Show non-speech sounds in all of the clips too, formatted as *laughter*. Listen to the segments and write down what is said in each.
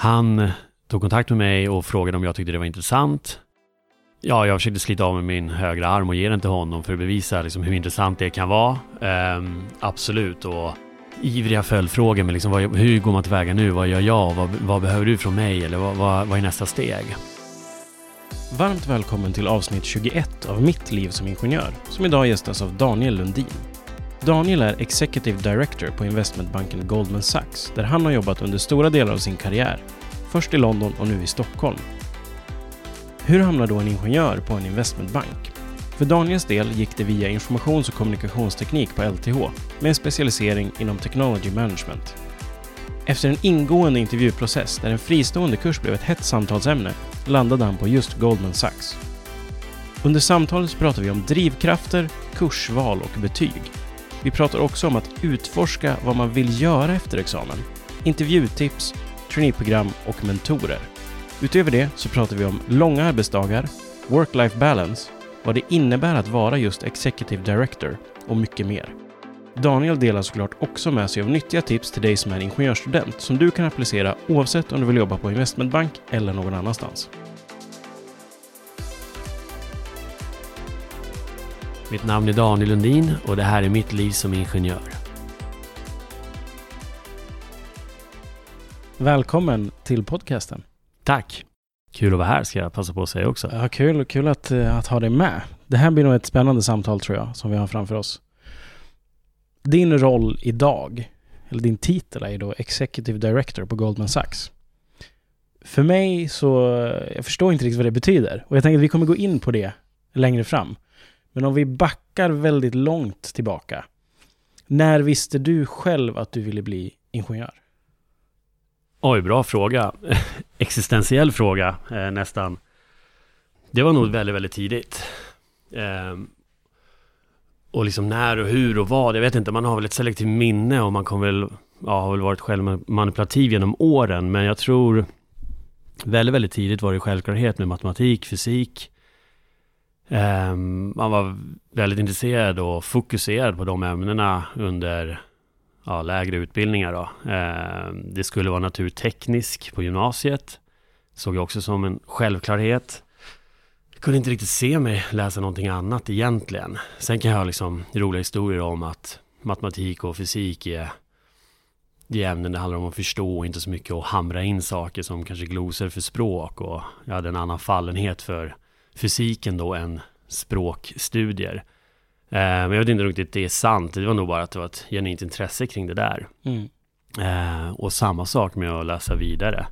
Han eh, tog kontakt med mig och frågade om jag tyckte det var intressant. Ja, jag försökte slita av med min högra arm och ge den till honom för att bevisa liksom hur intressant det kan vara. Ehm, absolut. Och ivriga följdfrågor med liksom, vad, hur går man tillväga nu? Vad gör jag? Vad, vad behöver du från mig? Eller vad, vad, vad är nästa steg? Varmt välkommen till avsnitt 21 av Mitt liv som ingenjör, som idag gästas av Daniel Lundin. Daniel är Executive Director på investmentbanken Goldman Sachs, där han har jobbat under stora delar av sin karriär. Först i London och nu i Stockholm. Hur hamnar då en ingenjör på en investmentbank? För Daniels del gick det via informations och kommunikationsteknik på LTH med en specialisering inom Technology Management. Efter en ingående intervjuprocess där en fristående kurs blev ett hett samtalsämne landade han på just Goldman Sachs. Under samtalet pratar vi om drivkrafter, kursval och betyg. Vi pratar också om att utforska vad man vill göra efter examen, intervjutips, traineeprogram och mentorer. Utöver det så pratar vi om långa arbetsdagar, work-life balance, vad det innebär att vara just Executive Director och mycket mer. Daniel delar såklart också med sig av nyttiga tips till dig som är ingenjörsstudent som du kan applicera oavsett om du vill jobba på investmentbank eller någon annanstans. Mitt namn är Daniel Lundin och det här är mitt liv som ingenjör. Välkommen till podcasten. Tack! Kul att vara här ska jag passa på att säga också. Ja, kul, kul att, eh, att ha dig med. Det här blir nog ett spännande samtal tror jag, som vi har framför oss. Din roll idag, eller din titel är då Executive Director på Goldman Sachs. För mig så, jag förstår inte riktigt vad det betyder. Och jag tänker att vi kommer gå in på det längre fram. Men om vi backar väldigt långt tillbaka. När visste du själv att du ville bli ingenjör? Oj, bra fråga. *laughs* Existentiell fråga eh, nästan. Det var nog väldigt, väldigt tidigt. Eh, och liksom när och hur och vad, jag vet inte, man har väl ett selektivt minne och man kommer väl, ja, har väl varit självmanipulativ genom åren, men jag tror väldigt, väldigt tidigt var det självklarhet med matematik, fysik. Eh, man var väldigt intresserad och fokuserad på de ämnena under ja, lägre utbildningar då. Eh, det skulle vara naturteknisk på gymnasiet. Såg jag också som en självklarhet. Jag kunde inte riktigt se mig läsa någonting annat egentligen. Sen kan jag ha liksom roliga historier om att matematik och fysik är det är ämnen det handlar om att förstå och inte så mycket att hamra in saker som kanske glosor för språk och jag hade en annan fallenhet för fysiken då än språkstudier. Eh, men jag vet inte riktigt det är sant. Det var nog bara att det var ett genuint intresse kring det där. Mm. Eh, och samma sak med att läsa vidare.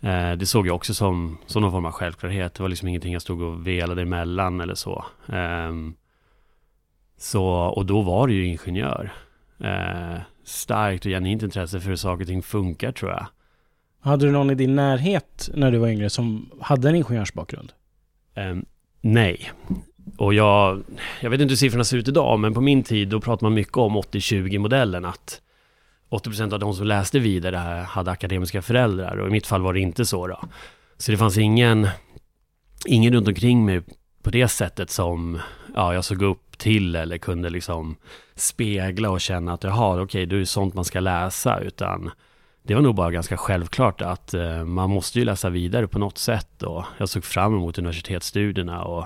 Eh, det såg jag också som, som någon form av självklarhet. Det var liksom ingenting jag stod och velade emellan eller så. Så och då var det ju ingenjör. starkt och genuint intresse för hur saker och ting funkar tror jag. Hade du någon i din närhet när du var yngre som hade en ingenjörsbakgrund? Eh, nej, och jag, jag vet inte hur siffrorna ser ut idag, men på min tid då pratade man mycket om 80-20-modellen, att 80% av de som läste vidare hade akademiska föräldrar och i mitt fall var det inte så då. Så det fanns ingen, ingen runt omkring mig på det sättet som ja, jag såg upp till eller kunde liksom spegla och känna att jaha, okej, okay, det är sånt man ska läsa, utan det var nog bara ganska självklart att eh, man måste ju läsa vidare på något sätt och jag såg fram emot universitetsstudierna och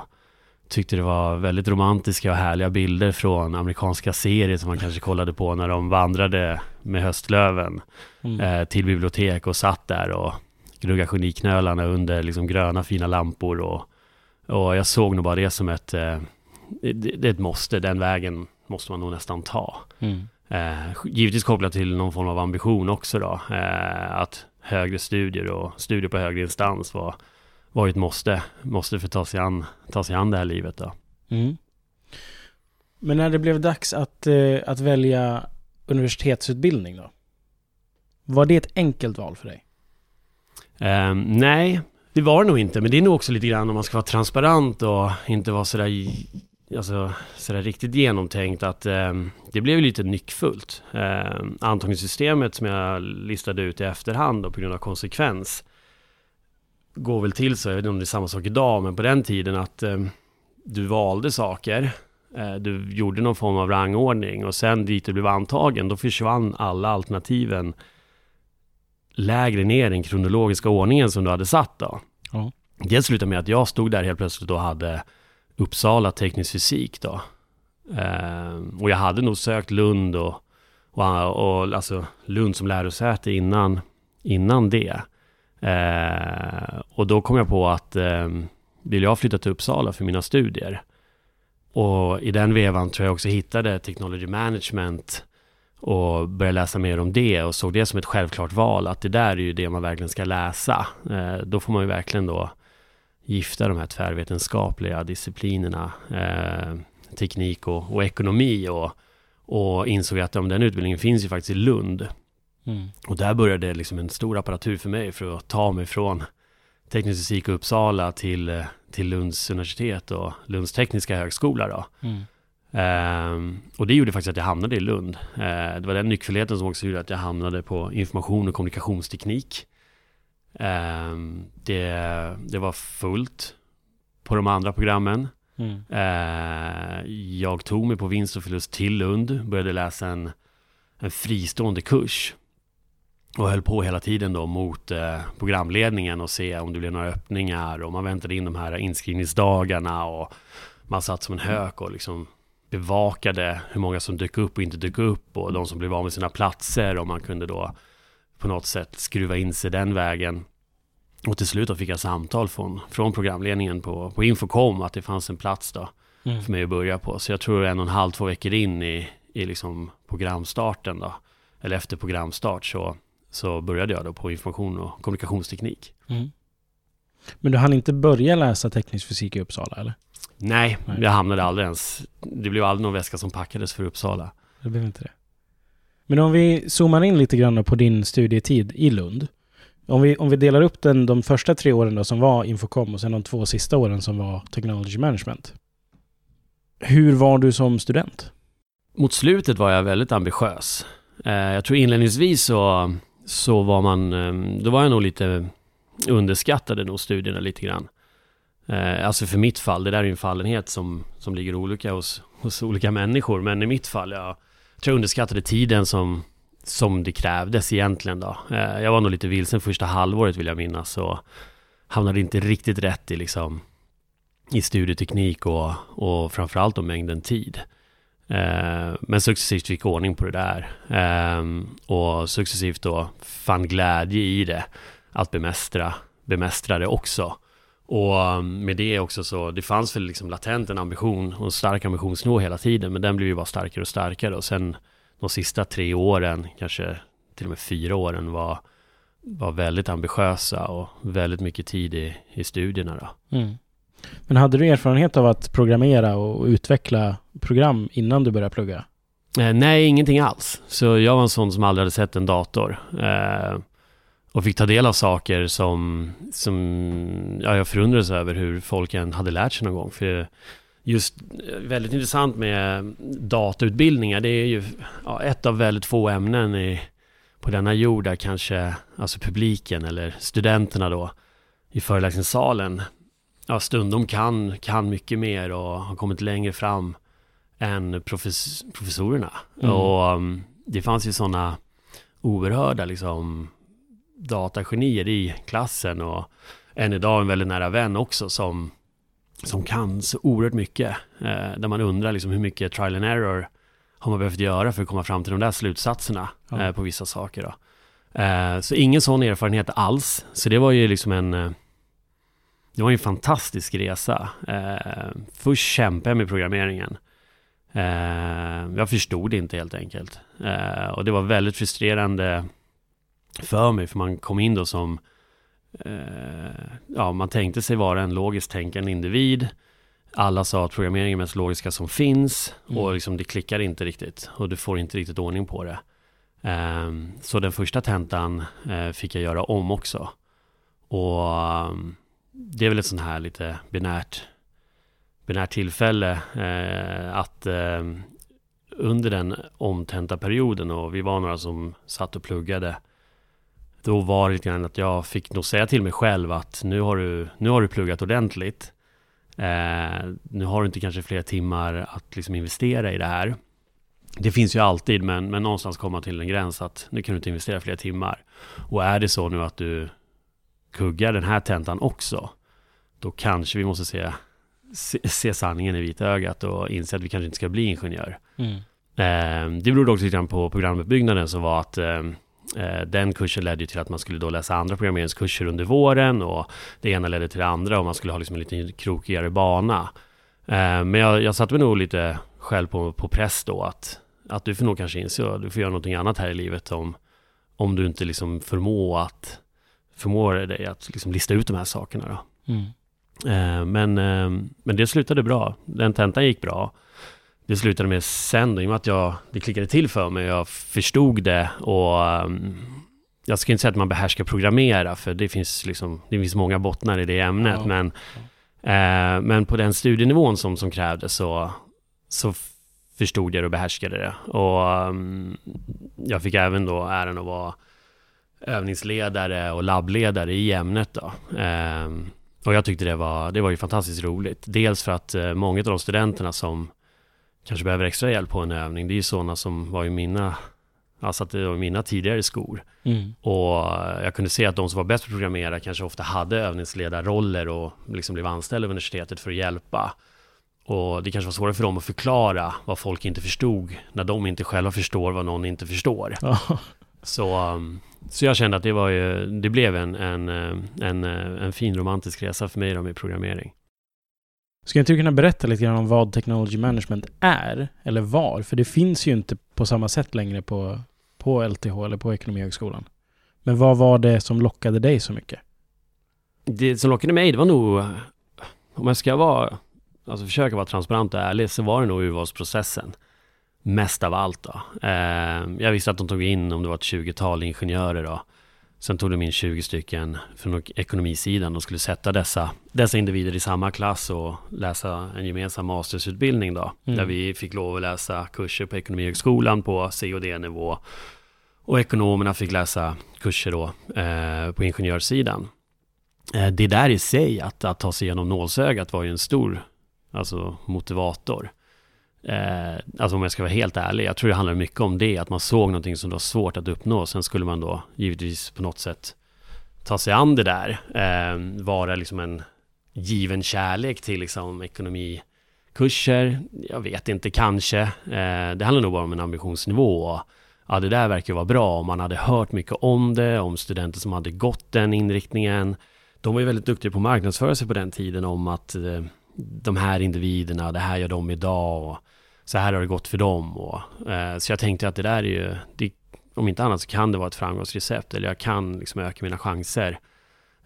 tyckte det var väldigt romantiska och härliga bilder från amerikanska serier som man kanske kollade på när de vandrade med höstlöven mm. eh, till bibliotek och satt där och gnuggade geniknölarna under liksom gröna fina lampor och, och jag såg nog bara det som ett, eh, det, det, är ett måste, den vägen måste man nog nästan ta. Mm. Eh, givetvis kopplat till någon form av ambition också då, eh, att högre studier och studier på högre instans var var ett måste, måste för att ta sig an, ta sig an det här livet då. Mm. Men när det blev dags att, eh, att välja universitetsutbildning då? Var det ett enkelt val för dig? Um, nej, det var det nog inte. Men det är nog också lite grann om man ska vara transparent och inte vara sådär, alltså, sådär riktigt genomtänkt att um, det blev lite nyckfullt. Um, antagningssystemet som jag listade ut i efterhand och på grund av konsekvens går väl till så, jag vet inte om det är samma sak idag, men på den tiden att eh, du valde saker, eh, du gjorde någon form av rangordning och sen dit du blev antagen, då försvann alla alternativen lägre ner den kronologiska ordningen som du hade satt då. Ja. Det slutade med att jag stod där helt plötsligt och hade Uppsala teknisk fysik då. Eh, och jag hade nog sökt Lund och, och, och alltså Lund som lärosäte innan, innan det. Eh, och då kom jag på att eh, vill jag flytta till Uppsala för mina studier? Och i den vevan tror jag också hittade Technology Management och började läsa mer om det och såg det som ett självklart val att det där är ju det man verkligen ska läsa. Eh, då får man ju verkligen då gifta de här tvärvetenskapliga disciplinerna, eh, teknik och, och, ekonomi och, och insåg att ja, den utbildningen finns ju faktiskt i Lund. Mm. Och där började liksom en stor apparatur för mig för att ta mig från teknisk fysik och Uppsala till, till Lunds universitet och Lunds tekniska högskola då. Mm. Um, och det gjorde faktiskt att jag hamnade i Lund. Uh, det var den nyckelheten som också gjorde att jag hamnade på information och kommunikationsteknik. Um, det, det var fullt på de andra programmen. Mm. Uh, jag tog mig på vinst och förlust till Lund, började läsa en, en fristående kurs. Och höll på hela tiden då mot eh, programledningen och se om det blev några öppningar och man väntade in de här inskrivningsdagarna och man satt som en hök och liksom bevakade hur många som dök upp och inte dök upp och de som blev av med sina platser och man kunde då på något sätt skruva in sig den vägen. Och till slut då fick jag samtal från, från programledningen på, på Infocom att det fanns en plats då mm. för mig att börja på. Så jag tror en och en halv, två veckor in i, i liksom programstarten då, eller efter programstart så, så började jag då på information och kommunikationsteknik. Mm. Men du hann inte börja läsa teknisk fysik i Uppsala eller? Nej, Nej, jag hamnade aldrig ens. Det blev aldrig någon väska som packades för Uppsala. Det blev inte det. Men om vi zoomar in lite grann på din studietid i Lund. Om vi, om vi delar upp den de första tre åren då som var Infocom och sen de två sista åren som var Technology Management. Hur var du som student? Mot slutet var jag väldigt ambitiös. Eh, jag tror inledningsvis så, så var man, ehm, då var jag nog lite underskattade nog studierna lite grann. Eh, alltså för mitt fall, det där är ju en fallenhet som, som ligger olika hos, hos olika människor. Men i mitt fall, jag tror jag underskattade tiden som, som det krävdes egentligen då. Eh, jag var nog lite vilsen första halvåret vill jag minnas och hamnade inte riktigt rätt i liksom i studieteknik och, och framförallt om mängden tid. Eh, men successivt fick ordning på det där eh, och successivt då fann glädje i det att bemästra, bemästra det också. Och um, med det också så, det fanns väl liksom latent en ambition och en stark ambitionsnivå hela tiden, men den blev ju bara starkare och starkare och sen de sista tre åren, kanske till och med fyra åren var, var väldigt ambitiösa och väldigt mycket tid i, i studierna då. Mm. Men hade du erfarenhet av att programmera och utveckla program innan du började plugga? Eh, nej, ingenting alls. Så jag var en sån som aldrig hade sett en dator. Eh, och fick ta del av saker som, som ja, jag förundrades över hur folk än hade lärt sig någon gång. För just väldigt intressant med datautbildningar, det är ju ja, ett av väldigt få ämnen i, på denna jord där kanske alltså publiken eller studenterna då i föreläsningssalen ja, stundom kan, kan mycket mer och har kommit längre fram än profes, professorerna. Mm. Och um, det fanns ju sådana oerhörda liksom datagenier i klassen och än idag en väldigt nära vän också som, som kan så oerhört mycket. Eh, där man undrar liksom hur mycket trial and error har man behövt göra för att komma fram till de där slutsatserna ja. eh, på vissa saker. Då. Eh, så ingen sån erfarenhet alls. Så det var ju liksom en eh, det var en fantastisk resa. Eh, först kämpade jag med programmeringen. Eh, jag förstod det inte helt enkelt. och det var väldigt frustrerande för mig, för man kom in då som, eh, ja, man tänkte sig vara en logiskt tänkande individ. Alla sa att programmering är mest logiska som finns mm. och liksom det klickar inte riktigt och du får inte riktigt ordning på det. Eh, så den första tentan eh, fick jag göra om också. Och um, det är väl ett sånt här lite binärt, binärt tillfälle eh, att ehm, under den omtenta perioden och vi var några som satt och pluggade då var det lite grann att jag fick nog säga till mig själv att nu har du, nu har du pluggat ordentligt. Eh, nu har du inte kanske flera timmar att liksom investera i det här. det finns ju alltid, men, men någonstans komma till en gräns att nu kan du inte investera fler timmar. Och är det så nu att du kuggar den här tentan också, då kanske vi måste se, se, se sanningen i vitögat och inse att vi kanske inte ska bli ingenjör. Mm. Eh, det berodde också lite grann på programuppbyggnaden som var att eh, den kursen ledde ju till att man skulle då läsa andra programmeringskurser under våren och det ena ledde till det andra och man skulle ha liksom en lite krokigare bana. Eh, men jag, jag satte mig nog lite själv på, på press då att, att du får nog kanske inse att du får göra någonting annat här i livet om, om du inte liksom förmår att förmår dig att liksom lista ut de här sakerna då. Mm. Eh, men, eh, men det slutade bra. Den tentan gick bra. Det slutade med sen då, i och med att jag, det klickade till för mig, jag förstod det och um, jag ska inte säga att man behärskar programmera, för det finns liksom, det finns många bottnar i det ämnet, Ja. men, eh, men på den studienivån som, som krävdes så, så förstod jag och behärskade det. Och um, jag fick även då äran att vara övningsledare och labbledare i ämnet då. Ehm, och jag tyckte det var, det var ju fantastiskt roligt. Dels för att eh, många av de studenterna som kanske behöver extra hjälp på en övning, det är ju sådana som var i mina, alltså att det var mina tidigare skor. Mm. Och jag kunde se att de som var bäst på att programmera kanske ofta hade övningsledarroller och liksom blev anställda av universitetet för att hjälpa. Och det kanske var svårare för dem att förklara vad folk inte förstod när de inte själva förstår vad någon inte förstår. Så, um, så jag kände att det var ju, det blev en, en, eh, en, eh, en fin romantisk resa för mig då med programmering. Ska inte du kunna berätta lite grann om vad Technology Management är, eller var? För det finns ju inte på samma sätt längre på, på LTH eller på Ekonomihögskolan. Men vad var det som lockade dig så mycket? Det som lockade mig, det var nog, om jag ska vara, alltså försöka vara transparent och ärlig, så var det nog urvalsprocessen. Mest av allt då. Eh, jag visste att de tog in, om det var ett 20-tal ingenjörer då. Sen tog de in 20 stycken från ekonomisidan och skulle sätta dessa, dessa individer i samma klass och läsa en gemensam mastersutbildning då. Mm. Där vi fick lov att läsa kurser på Ekonomihögskolan på C och D-nivå. Och ekonomerna fick läsa kurser då eh, på ingenjörssidan. Eh, det där i sig, att, att ta sig igenom nålsögat var ju en stor alltså, motivator. Eh, alltså om jag ska vara helt ärlig, jag tror det handlar mycket om det, att man såg någonting som var svårt att uppnå. Sen skulle man då givetvis på något sätt ta sig an det där, eh, vara liksom en given kärlek till liksom ekonomikurser. Jag vet inte, kanske. Eh, det handlar nog bara om en ambitionsnivå. Ja, det där verkar vara bra. Och man hade hört mycket om det, om studenter som hade gått den inriktningen. De var ju väldigt duktiga på att marknadsföra sig på den tiden om att eh, de här individerna, det här gör de idag och så här har det gått för dem. Och, eh, så jag tänkte att det där är ju, det, om inte annat så kan det vara ett framgångsrecept eller jag kan liksom öka mina chanser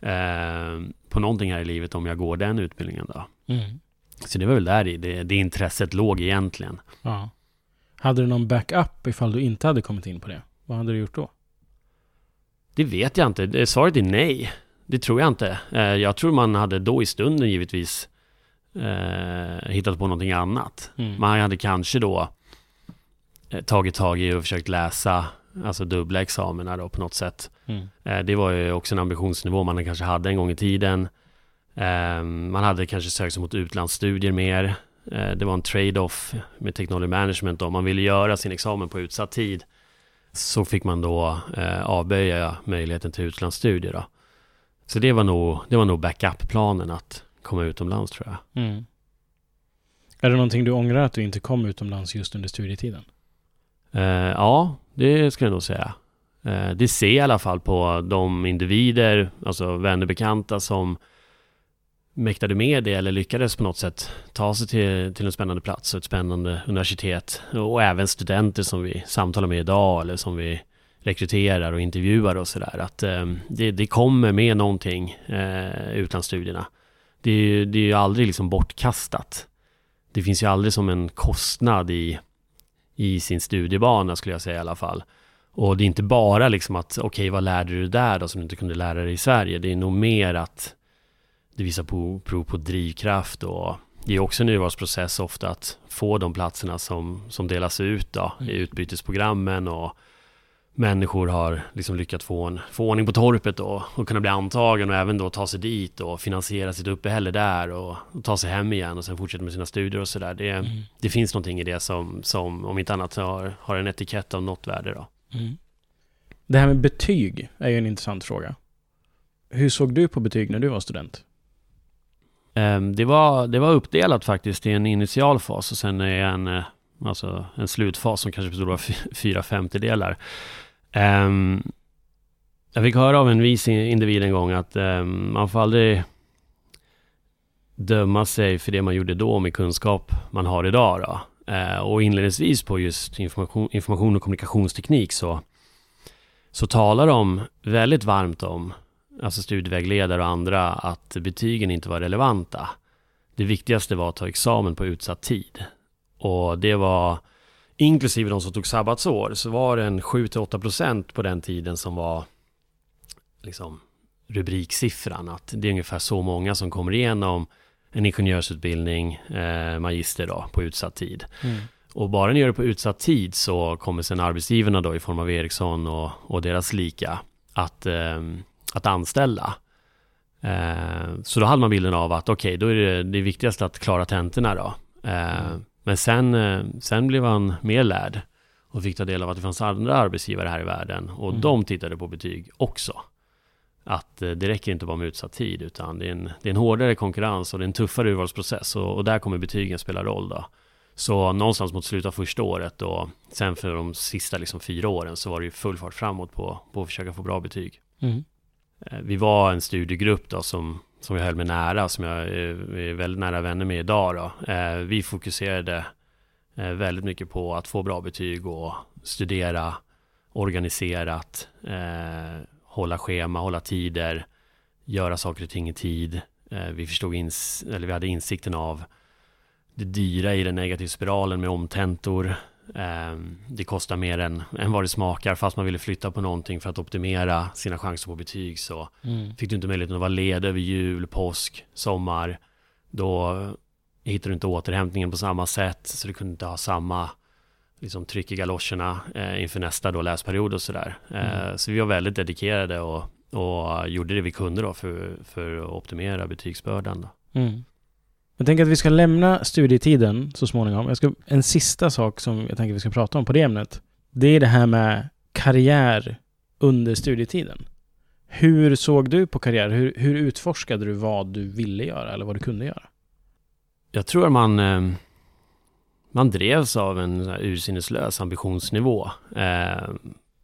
eh, på någonting här i livet om jag går den utbildningen då. Mm. Så det var väl där det, det intresset låg egentligen. Ja. Hade du någon backup ifall du inte hade kommit in på det? Vad hade du gjort då? Det vet jag inte. Svaret är nej. Det tror jag inte. Eh, Jag tror man hade då i stunden givetvis eh, hittat på någonting annat. Mm. Man hade kanske då eh, tagit tag i och försökt läsa alltså dubbla examina då på något sätt. Mm. Eh, Det var ju också en ambitionsnivå man kanske hade en gång i tiden. Eh, Man hade kanske sökt sig mot utlandsstudier mer. Eh, Det var en trade-off med technology management om man ville göra sin examen på utsatt tid. Så fick man då eh, avböja möjligheten till utlandsstudier då. Så det var nog, det var nog backup-planen att komma utomlands tror jag. Mm. Är det någonting du ångrar att du inte kom utomlands just under studietiden? Eh, ja, det skulle jag nog säga. Eh, det ser jag i alla fall på de individer, alltså vänner, bekanta som mäktade med det eller lyckades på något sätt ta sig till, till en spännande plats och ett spännande universitet. Och även studenter som vi samtalar med idag eller som vi rekryterar och intervjuar och sådär. Att eh, det, det kommer med någonting, eh, utlandsstudierna. Det, är ju- det är ju aldrig liksom bortkastat. Det finns ju aldrig som en kostnad i i sin studiebana skulle jag säga i alla fall. Och det är inte bara liksom att, okej vad lärde du dig där då som du inte kunde lära dig i Sverige? Det är nog mer att det visar på, prov på drivkraft och det är också en urvalsprocess ofta att få de platserna som, som delas ut då, i utbytesprogrammen och människor har liksom lyckats få, en, få ordning på torpet då, och kunna bli antagen och även då ta sig dit och finansiera sitt uppehälle där och, och ta sig hem igen och sen fortsätta med sina studier och sådär. Det, mm. det finns någonting i det som, som om inte annat har, har en etikett av något värde då. Mm. Det här med betyg är ju en intressant fråga. Hur såg du på betyg när du var student? Ehm, det var, det var uppdelat faktiskt i en initial fas och sen en, eh, alltså en slutfas som kanske bestod av fyra femtedelar. Um, jag fick höra av en vis individ en gång att um, man får aldrig döma sig för det man gjorde då med kunskap man har idag. Då. Uh, och inledningsvis på just information, information och kommunikationsteknik så, så talar de väldigt varmt om, alltså studievägledare och andra, att betygen inte var relevanta. Det viktigaste var att ta examen på utsatt tid. Och det var inklusive de som tog sabbatsår, så var det en 7-8% på den tiden som var liksom rubriksiffran. Att det är ungefär så många som kommer igenom en ingenjörsutbildning, eh, magister då, på utsatt tid. Mm. Och bara ni gör det på utsatt tid så kommer sen arbetsgivarna då i form av Ericsson och, och deras lika att, eh, att anställa. Eh, så då hade man bilden av att okej, okay, då är det det viktigaste att klara tentorna då. Eh, mm. Men sen, eh, sen blev han mer lärd och fick ta del av att det fanns andra arbetsgivare här i världen och mm. de tittade på betyg också. Att eh, det räcker inte bara med utsatt tid utan det är en, det är en hårdare konkurrens och det är en tuffare urvalsprocess och, och där kommer betygen spela roll då. Så någonstans mot slutet av första året och sen för de sista liksom fyra åren så var det ju full fart framåt på, på att försöka få bra betyg. Mm. Eh, vi var en studiegrupp då som som jag höll mig nära, som jag är väldigt nära vänner med idag då. Eh, vi fokuserade eh, väldigt mycket på att få bra betyg och studera organiserat, eh, hålla schema, hålla tider, göra saker och ting i tid. Vi förstod, ins eller vi hade insikten av det dyra i den negativa spiralen med omtentor, det kostar mer än, än vad det smakar. Fast man ville flytta på någonting för att optimera sina chanser på betyg så mm. fick du inte möjlighet att vara led över jul, påsk, sommar. Då hittade du inte återhämtningen på samma sätt. Så du kunde inte ha samma liksom, tryck i galoscherna eh, inför nästa då, läsperiod och sådär. Eh, mm. Så vi var väldigt dedikerade och, och gjorde det vi kunde då för, för att optimera betygsbördan. Då. Mm. Jag tänker att vi ska lämna studietiden så småningom. Jag ska, en sista sak som jag tänker att vi ska prata om på det ämnet. Det är det här med karriär under studietiden. Hur såg du på karriär? Hur, hur utforskade du vad du ville göra eller vad du kunde göra? Jag tror man, eh, man drevs av en ursinneslös ambitionsnivå. Eh,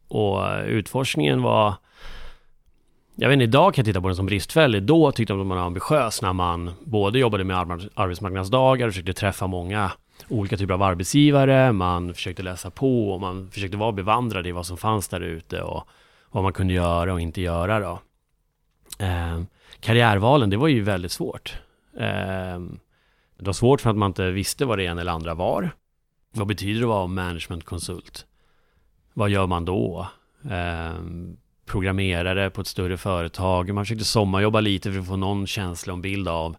och utforskningen var jag vet inte, idag kan jag titta på den som bristfällig. Då tyckte jag att man var ambitiös när man både jobbade med arbetsmarknadsdagar och försökte träffa många olika typer av arbetsgivare. Man försökte läsa på och man försökte vara bevandrad i vad som fanns där ute och vad man kunde göra och inte göra då. Eh, karriärvalen, det var ju väldigt svårt. Eh, det var svårt för att man inte visste vad det ena eller andra var. Vad betyder det att vara managementkonsult? Vad gör man då? Eh, programmerare på ett större företag. Man försökte sommarjobba lite för att få någon känsla och bild av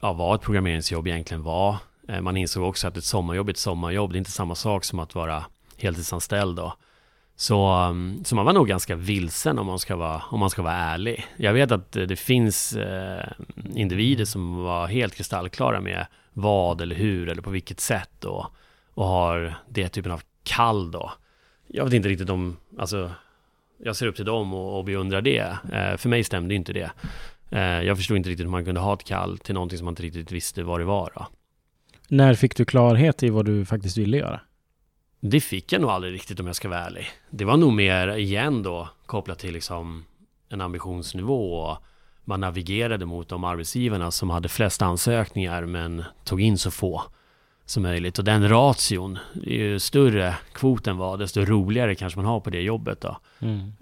ja, vad ett programmeringsjobb egentligen var. Eh, man insåg också att ett sommarjobb är ett sommarjobb. Det är inte samma sak som att vara heltidsanställd då. Så, ehm, så man var nog ganska vilsen om man ska vara, om man ska vara ärlig. Jag vet att eh, det finns eh, individer som var helt kristallklara med vad eller hur eller på vilket sätt och, och har det typen av kall då. Jag vet inte riktigt om, alltså jag ser upp till dem och, och beundrar det. Eh, för mig stämde inte det. Eh, jag förstod inte riktigt hur man kunde ha ett kall till någonting som man inte riktigt visste vad det var. Då. När fick du klarhet i vad du faktiskt ville göra? Det fick jag nog aldrig riktigt om jag ska vara ärlig. Det var nog mer igen då kopplat till liksom en ambitionsnivå. Och man navigerade mot de arbetsgivarna som hade flest ansökningar men tog in så få som möjligt. Och den ration, ju större kvoten var, desto roligare kanske man har på det jobbet då. Mm.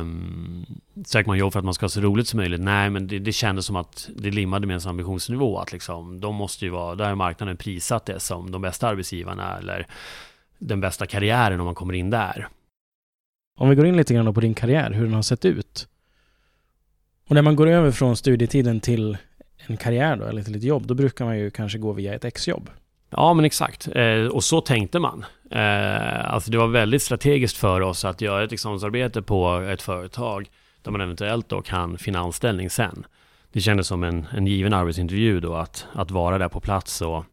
Um, söker man jobb för att man ska ha så roligt som möjligt? Nej, men det, det kändes som att det limmade med ens ambitionsnivå. Att liksom, de måste ju vara, där har marknaden prisat det som de bästa arbetsgivarna eller den bästa karriären om man kommer in där. Om vi går in lite grann på din karriär, hur den har sett ut. Och när man går över från studietiden till en karriär då, eller till ett jobb, då brukar man ju kanske gå via ett exjobb. Ja, men exakt. Eh, och så tänkte man. Eh, alltså det var väldigt strategiskt för oss att göra ett examensarbete på ett företag där man eventuellt då kan finna anställning sen. Det kändes som en, en given arbetsintervju då att, att vara där på plats och,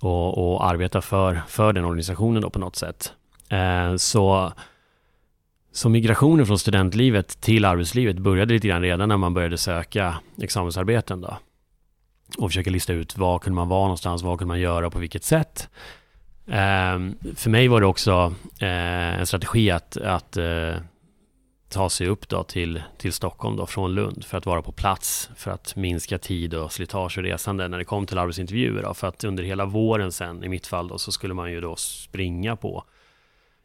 och, och arbeta för, för den organisationen då på något sätt. Eh, så, så migrationen från studentlivet till arbetslivet började lite grann redan när man började söka examensarbeten då och försöka lista ut var kunde man vara någonstans, vad kunde man göra och på vilket sätt. Eh, för mig var det också eh, en strategi att, att eh, ta sig upp då till, till Stockholm då från Lund för att vara på plats för att minska tid och slitage och resande när det kom till arbetsintervjuer då, för att under hela våren sen i mitt fall då så skulle man ju då springa på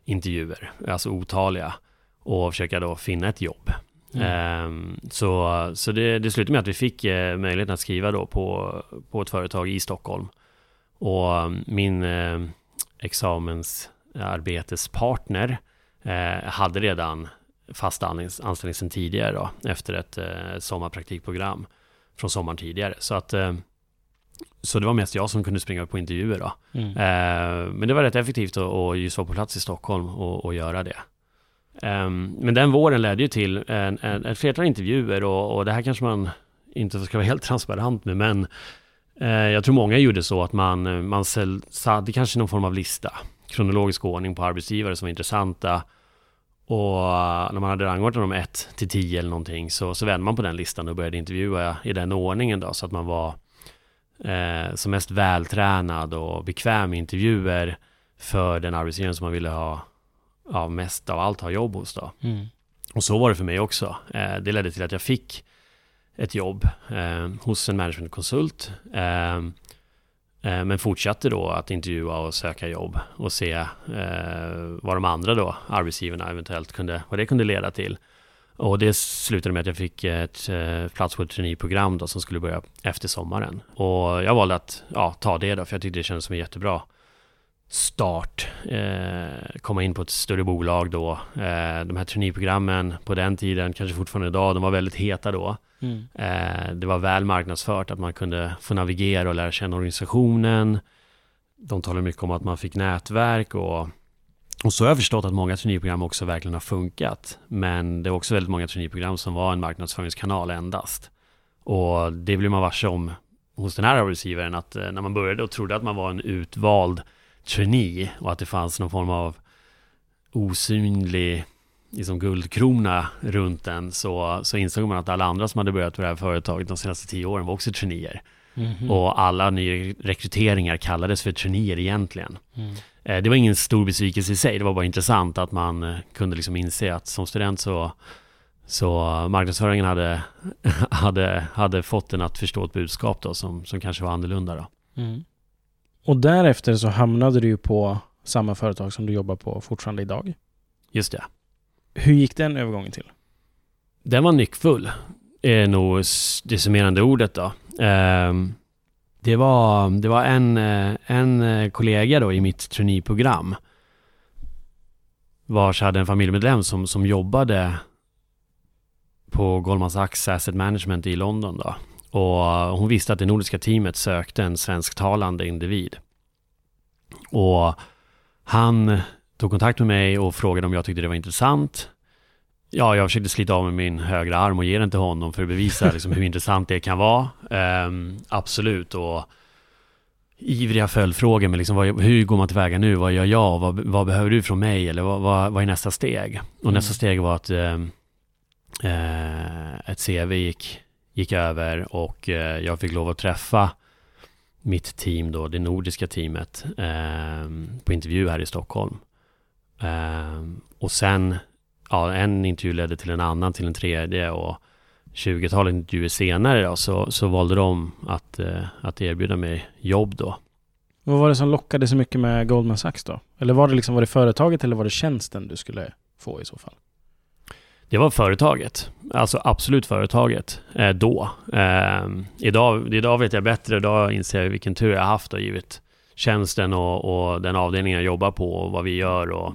intervjuer, alltså otaliga och försöka då finna ett jobb. Mm. Um, så så det, det slutade med att vi fick uh, möjligheten att skriva då på, på ett företag i Stockholm. Och um, min uh, examensarbetespartner uh, hade redan fast anställning sedan tidigare då, efter ett sommarpraktikprogram från sommaren tidigare. Så att så det var mest jag som kunde springa upp på intervjuer då. Mm. men det var rätt effektivt att, att just vara på plats i Stockholm och, och göra det. Um, men den våren ledde ju till en, en, ett flertal intervjuer och, och, det här kanske man inte ska vara helt transparent med, men uh, jag tror många gjorde så att man, man hade kanske någon form av lista, kronologisk ordning på arbetsgivare som var intressanta. Och eh, när man hade rangordnat dem 1 till 10 eller någonting så, så vände man på den listan och började intervjua i den ordningen då, så att man var eh, som mest vältränad och bekväm i intervjuer för den arbetsgivaren som man ville ha ja, mest av allt har jobb hos då. Mm. Och så var det för mig också. Eh, det ledde till att jag fick ett jobb eh, hos en managementkonsult. Eh, men fortsatte då att intervjua och söka jobb och se vad de andra då, arbetsgivarna eventuellt kunde, vad det kunde leda till. Och det slutade med att jag fick ett plats på ett traineeprogram då som skulle börja efter sommaren. Och jag valde att ja, ta det då, för jag tyckte det kändes som en jättebra start, eh, komma in på ett större bolag då. Eh, de här traineeprogrammen på den tiden, kanske fortfarande idag, de var väldigt heta då. Mm. Eh, det var väl marknadsfört att man kunde få navigera och lära känna organisationen. De talade mycket om att man fick nätverk och, och så har jag förstått att många traineeprogram också verkligen har funkat. Men det är också väldigt många traineeprogram som var en marknadsföringskanal endast. Och det blir man varse om hos den här arbetsgivaren att eh, när man började och trodde att man var en utvald trainee och att det fanns någon form av osynlig liksom guldkrona runt den så, så insåg man att alla andra som hade börjat på det här företaget de senaste tio åren var också traineer. Mm -hmm. Och alla nyrekryteringar kallades för traineer egentligen. Mm. Eh, det var ingen stor besvikelse i sig, det var bara intressant att man eh, kunde liksom inse att som student så, så marknadsföringen hade, *laughs* hade, hade fått en att förstå ett budskap då som, som kanske var annorlunda. Då. Mm. Och därefter så hamnade du ju på samma företag som du jobbar på fortfarande idag. Just det. Hur gick den övergången till? Den var nyckfull, är nog det summerande ordet då. Ehm, det var, det var en, eh, en eh, kollega då i mitt traineeprogram vars hade en familjemedlem som, som jobbade på Goldman Sachs Asset Management i London då. Och hon visste att det nordiska teamet sökte en svensktalande individ. Och han tog kontakt med mig och frågade om jag tyckte det var intressant. Ja, jag försökte slita av med min högra arm och ge den till honom för att bevisa liksom, hur *laughs* intressant det kan vara. Um, absolut. Och ivriga följdfrågor med liksom, vad, hur går man tillväga nu? Vad gör jag? Vad, vad behöver du från mig? Eller vad, vad, vad är nästa steg? Och mm. nästa steg var att um, uh, ett CV gick gick över och eh, jag fick lov att träffa mitt team då, det nordiska teamet, eh, på intervju här i Stockholm. Eh, och sen, ja, en intervju ledde till en annan, till en tredje och 20-talet intervjuer senare då, så, så valde de att, eh, att erbjuda mig jobb då. Vad var det som lockade så mycket med Goldman Sachs då? Eller var det liksom, var det företaget eller var det tjänsten du skulle få i så fall? Det var företaget, alltså absolut företaget eh, då. Eh, idag, idag vet jag bättre, idag inser jag vilken tur jag haft och givit tjänsten och, och den avdelningen jag jobbar på och vad vi gör och,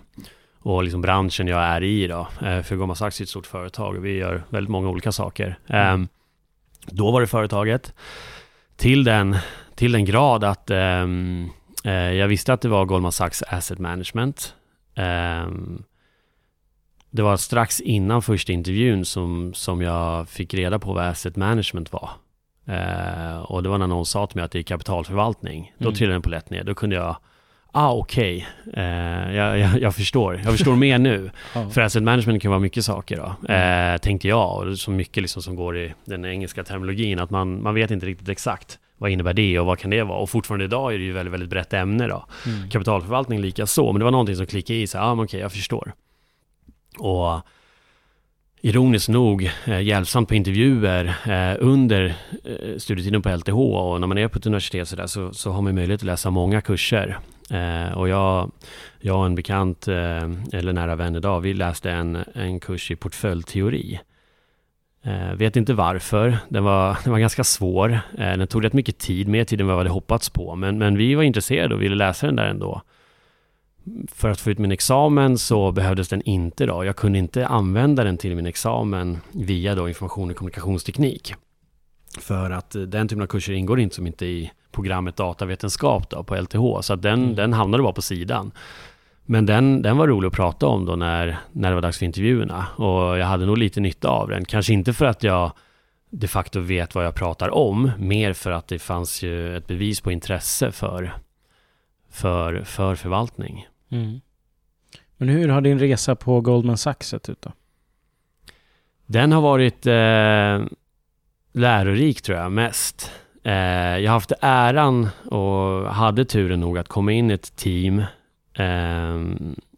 och liksom branschen jag är i då. Eh, för Goldman Sachs är ett stort företag och vi gör väldigt många olika saker. Eh, då var det företaget till den, till den grad att, ehm, eh, jag visste att det var Goldman Sachs Asset Management. Ehm, det var strax innan första intervjun som, som jag fick reda på vad Asset Management var. Eh, och det var när någon sa till mig att det är kapitalförvaltning. Då Mm. trillade en polett ner. Då kunde jag, ah okej, Eh, jag, jag, jag förstår. Jag förstår mer nu. *laughs* Ja. För asset management kan vara mycket saker då, eh, tänkte jag. Och så mycket liksom som går i den engelska terminologin, att man, man vet inte riktigt exakt vad innebär det och vad kan det vara? Och fortfarande idag är det ju väldigt, väldigt brett ämne då. Mm. Kapitalförvaltning lika så, men det var någonting som klickade i, så ja ah, okej, jag förstår. Och ironiskt nog, eh, hjälpsamt på intervjuer eh, under eh, studietiden på LTH och när man är på ett universitet så, där, så, så har man möjlighet att läsa många kurser. Eh, och jag, jag och en bekant, eh, eller nära vän idag, vi läste en, en kurs i portföljteori. Eh, vet inte varför, den var, *laughs* den var ganska svår. Eh, den tog rätt mycket tid, mer tid än vad vi hade hoppats på. Men, men vi var intresserade och ville läsa den där ändå. För att få ut min examen så behövdes den inte då. Jag kunde inte använda den till min examen via då information och kommunikationsteknik. För att eh, den typen av kurser ingår inte som inte i programmet datavetenskap då på LTH. Så att den, Mm. den hamnade bara på sidan. Men den, den var rolig att prata om då när, när det var dags för intervjuerna. Och jag hade nog lite nytta av den. Kanske inte för att jag de facto vet vad jag pratar om. Mer för att det fanns ju ett bevis på intresse för, för, för förvaltning. Mm. Men hur har din resa på Goldman Sachs sett ut då? Den har varit eh, lärorik tror jag mest. Eh, jag har haft äran och hade turen nog att komma in i ett team eh,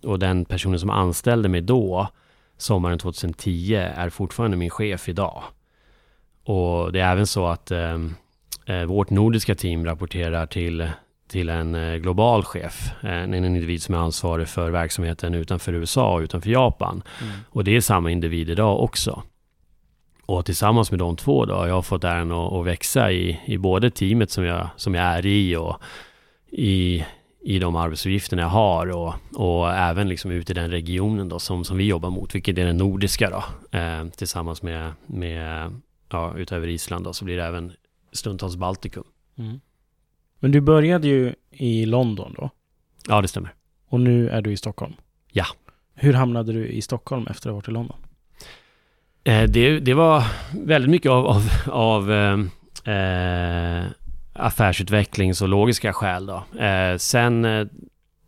och den personen som anställde mig då, sommaren 2010, är fortfarande min chef idag. Och det är även så att eh, eh, vårt nordiska team rapporterar till, till en eh, global chef, en, en individ som är ansvarig för verksamheten utanför USA och utanför Japan. Mm. Och det är samma individ idag också. Och tillsammans med de två då har jag fått äran att, att växa i, i både teamet som jag, som jag är i och i, i de arbetsuppgifterna jag har och, och även liksom ut i den regionen då som, som vi jobbar mot, vilket är den nordiska då. Eh, tillsammans med, med ja, utöver Island då, så blir det även stundtals Baltikum. Mm. Men du började ju i London då. Ja, det stämmer. Och nu är du i Stockholm. Ja. Hur hamnade du i Stockholm efter att ha varit i London? Eh, det, det var väldigt mycket av, av, av eh, eh, affärsutvecklings och logiska skäl. Då. Eh, sen eh,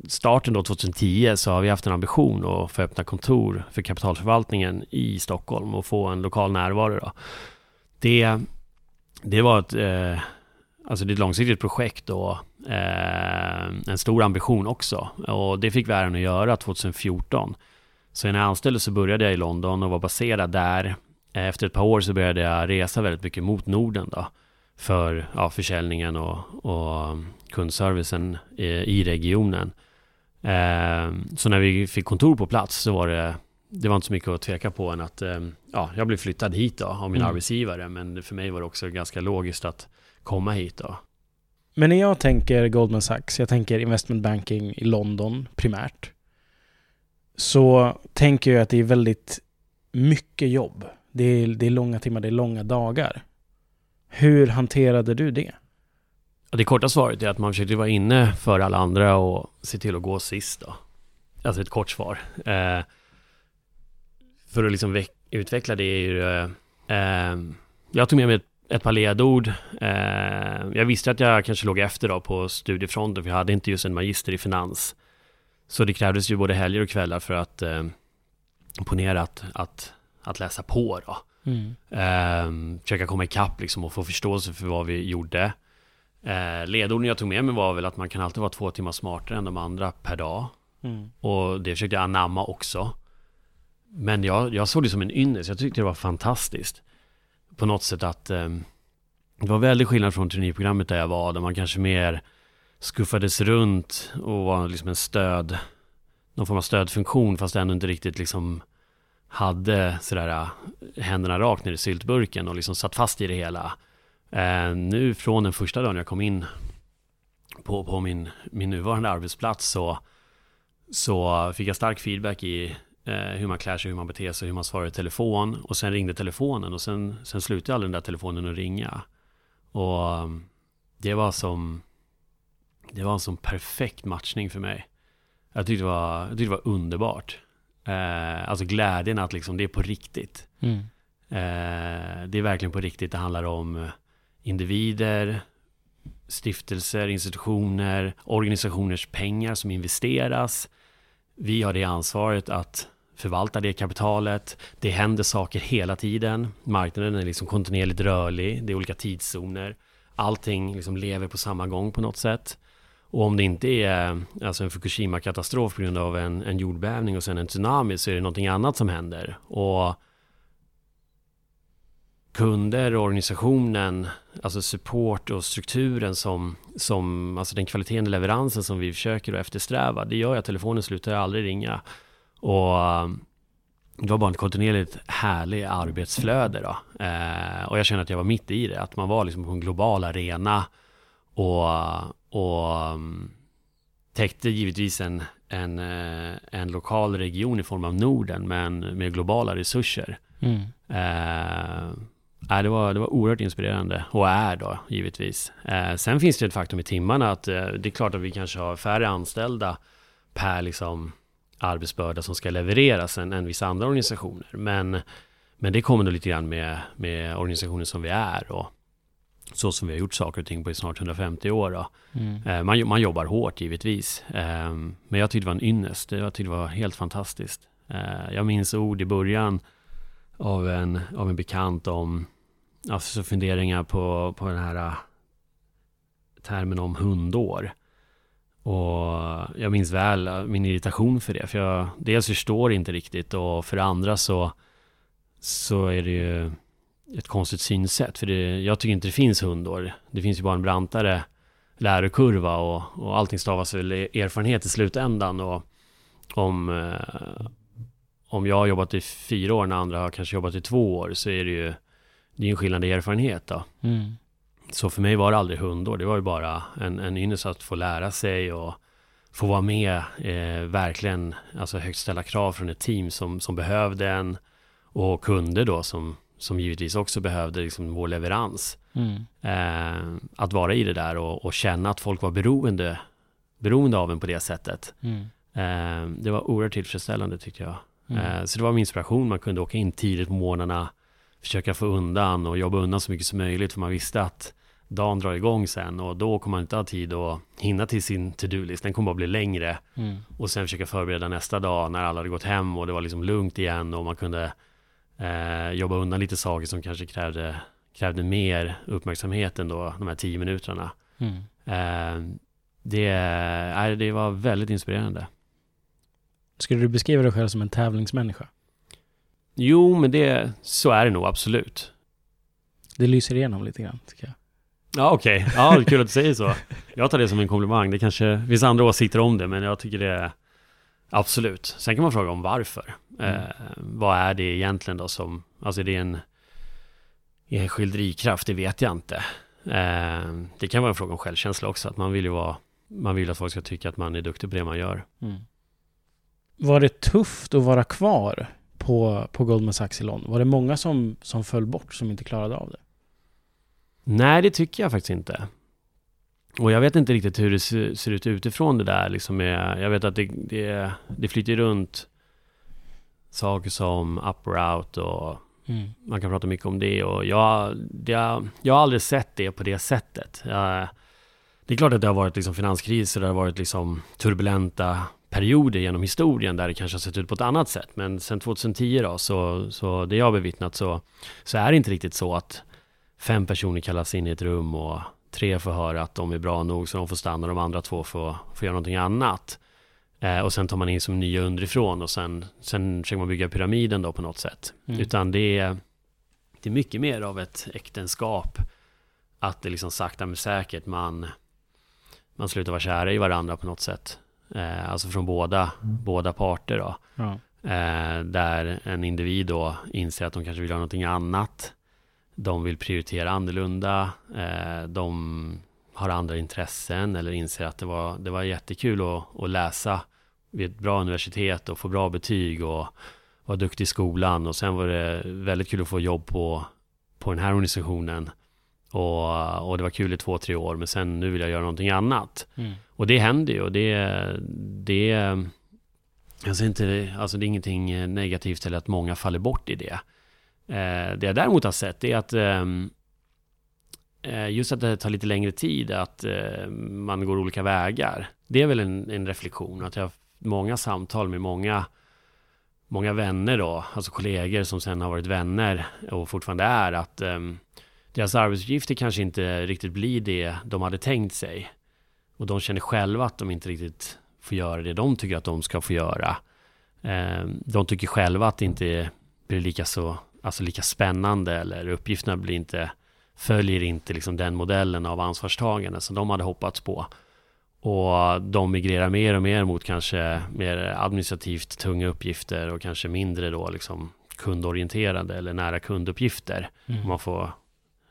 starten då 2010 så har vi haft en ambition att få öppna kontor för kapitalförvaltningen i Stockholm och få en lokal närvaro. Då. Det, det var ett, eh, alltså det är ett långsiktigt projekt och eh, en stor ambition också. Och det fick vi äran att göra 2014. Så när jag anställdes så började jag i London och var baserad där. Efter ett par år så började jag resa väldigt mycket mot Norden då. För ja, försäljningen och, och kundservicen i, i regionen. Eh, så när vi fick kontor på plats så var det det var inte så mycket att tveka på än att eh, ja, jag blev flyttad hit då av min Mm. arbetsgivare. Men för mig var det också ganska logiskt att komma hit då. Men när jag tänker Goldman Sachs, jag tänker investment banking i London primärt. Så tänker jag att det är väldigt mycket jobb. Det är, det är långa timmar, det är långa dagar. Hur hanterade du det? Det korta svaret är att man försökte vara inne för alla andra och se till att gå sist då. Alltså ett kort svar. Eh, för att liksom veck- utveckla det är ju... Eh, eh, jag tog med mig ett, ett par ledord. Eh, jag visste att jag kanske låg efter då på studiefronten för jag hade inte just en magister i finans. Så det krävdes ju både helger och kvällar för att eh, ponera att, att, att läsa på då. Mm. Eh, försöka komma ikapp liksom och få förståelse för vad vi gjorde. Eh, ledorden jag tog med mig var väl att man kan alltid vara två timmar smartare än de andra per dag. Mm. Och det försökte jag anamma också. Men jag, jag såg det som en ynnest. Jag tyckte det var fantastiskt. På något sätt att eh, det var väldigt skillnad från traineeprogrammet där jag var. Där man kanske mer skuffades runt och var liksom en stöd. Någon form av stödfunktion fast ändå inte riktigt liksom hade sådär eh, händerna rakt ner i syltburken och liksom satt fast i det hela. Eh, nu från den första dagen jag kom in på, på min, min nuvarande arbetsplats så, så fick jag stark feedback i hur man klär sig, hur man beter sig, hur man svarar i telefon. Och sen ringde telefonen och sen, sen slutade aldrig den där telefonen att ringa. Och um, det var som det var en sån perfekt matchning för mig. Jag tyckte det var, tyckte det var underbart. Eh, alltså glädjen att liksom det är på riktigt. Mm. Eh, det är verkligen på riktigt. Det handlar om individer, stiftelser, institutioner, organisationers pengar som investeras. Vi har det ansvaret att förvalta det kapitalet. Det händer saker hela tiden. Marknaden är liksom kontinuerligt rörlig. Det är olika tidszoner. Allting liksom lever på samma gång på något sätt. Och om det inte är alltså en Fukushima-katastrof på grund av en, en jordbävning och sen en tsunami så är det någonting annat som händer. Och kunder och organisationen, alltså support och strukturen som, som alltså den kvaliteten i leveransen som vi försöker att eftersträva, det gör ju att telefonen slutar aldrig ringa. Och um, det var bara ett kontinuerligt härligt arbetsflöde då. Eh, och jag kände att jag var mitt i det, att man var liksom på en global arena och, och um, täckte givetvis en, en, eh, en lokal region i form av Norden, men med globala resurser. Mm. Eh, det, var, det var oerhört inspirerande och är då givetvis. Eh, sen finns det ett faktum i timmarna att eh, det är klart att vi kanske har färre anställda per liksom arbetsbörda som ska levereras än, än vissa andra organisationer. Men, men det kommer då lite grann med, med organisationen som vi är och så som vi har gjort saker och ting på i snart 150 år. Mm. Eh, man, man jobbar hårt givetvis. Eh, men jag tyckte det var en ynnest. Jag tyckte det var helt fantastiskt. Eh, jag minns ord i början av en, av en bekant om alltså funderingar på, på den här termen om hundår. Och jag minns väl äh, min irritation för det. För jag dels förstår inte riktigt och för det andra så, så är det ju ett konstigt synsätt. För det, jag tycker inte det finns hundår. Det finns ju bara en brantare lärokurva och, och allting stavas väl e-, erfarenhet i slutändan. Och om, eh, om jag har jobbat i fyra år när andra har kanske jobbat i två år så är det ju det är en skillnad i erfarenhet då. Mm. Så för mig var det aldrig hundår. Det var ju bara en, en ynnest att få lära sig och få vara med, eh, verkligen, alltså högt ställa krav från ett team som, som behövde en och kunder då som, som givetvis också behövde liksom vår leverans. Mm. Eh, att vara i det där och, och, känna att folk var beroende, beroende av en på det sättet. Mm. Eh, det var oerhört tillfredsställande tyckte jag. Mm. Eh, så det var min inspiration. Man kunde åka in tidigt på morgnarna försöka få undan och jobba undan så mycket som möjligt för man visste att dagen drar igång sen och då kommer man inte ha tid att hinna till sin to-do-list. Den kommer bara bli längre. Mm. Och sen försöka förbereda nästa dag när alla hade gått hem och det var liksom lugnt igen och man kunde eh, jobba undan lite saker som kanske krävde, krävde mer uppmärksamhet än då de här tio minuterna. Mm. Eh, det, eh, det var väldigt inspirerande. Skulle du beskriva dig själv som en tävlingsmänniska? Jo, men det, så är det nog absolut. Det lyser igenom lite grann, tycker jag. Ja, okej. Okay. Ja, kul att du säger så. Jag tar det som en komplimang. Det kanske finns andra åsikter om det, men jag tycker det är absolut. Sen kan man fråga om varför. Mm. Eh, vad är det egentligen då som, alltså är det en enskild drivkraft? Det vet jag inte. Eh, det kan vara en fråga om självkänsla också, att man vill ju vara, man vill att folk ska tycka att man är duktig på det man gör. Mm. Var det tufft att vara kvar på, på Goldman Sachs i London? Var det många som, som föll bort, som inte klarade av det? Nej, det tycker jag faktiskt inte. Och jag vet inte riktigt hur det ser ut utifrån det där. Liksom med, jag vet att det, det, det flyter runt saker som up or out och mm. man kan prata mycket om det. Och jag, det, jag har aldrig sett det på det sättet. Jag, det är klart att det har varit liksom finanskriser, det har varit liksom turbulenta perioder genom historien där det kanske har sett ut på ett annat sätt. Men sen 2010 då, så, så det jag har bevittnat så, så är det inte riktigt så att fem personer kallas in i ett rum och tre får höra att de är bra nog så de får stanna, de andra två får, får göra någonting annat. Eh, och sen tar man in som nya underifrån och sen, sen försöker man bygga pyramiden då på något sätt. Mm. Utan det är, det är mycket mer av ett äktenskap. Att det liksom sakta men säkert man, man slutar vara kära i varandra på något sätt. Eh, alltså från båda, mm. båda parter då. Ja. Eh, där en individ då inser att de kanske vill göra någonting annat. De vill prioritera annorlunda. Eh, de har andra intressen eller inser att det var, det var jättekul att, att läsa vid ett bra universitet och få bra betyg och vara duktig i skolan. Och sen var det väldigt kul att få jobb på, på den här organisationen Och, och det var kul i två, tre år, men sen nu vill jag göra någonting annat. Mm. Och det händer ju och det, det, jag säger inte, alltså det är ingenting negativt eller att många faller bort i det. Eh, det jag däremot har sett är att ehm, eh, just att det tar lite längre tid, att eh, man går olika vägar. Det är väl en, en reflektion, att jag har haft många samtal med många många vänner då, alltså kollegor som sen har varit vänner och fortfarande är att um, deras arbetsuppgifter kanske inte riktigt blir det de hade tänkt sig. Och de känner själva att de inte riktigt får göra det de tycker att de ska få göra. Um, de tycker själva att det inte blir lika så, alltså lika spännande eller uppgifterna blir inte, följer inte liksom den modellen av ansvarstagande som de hade hoppats på. Och de migrerar mer och mer mot kanske mer administrativt tunga uppgifter och kanske mindre då liksom kundorienterade eller nära kunduppgifter. Mm. Man får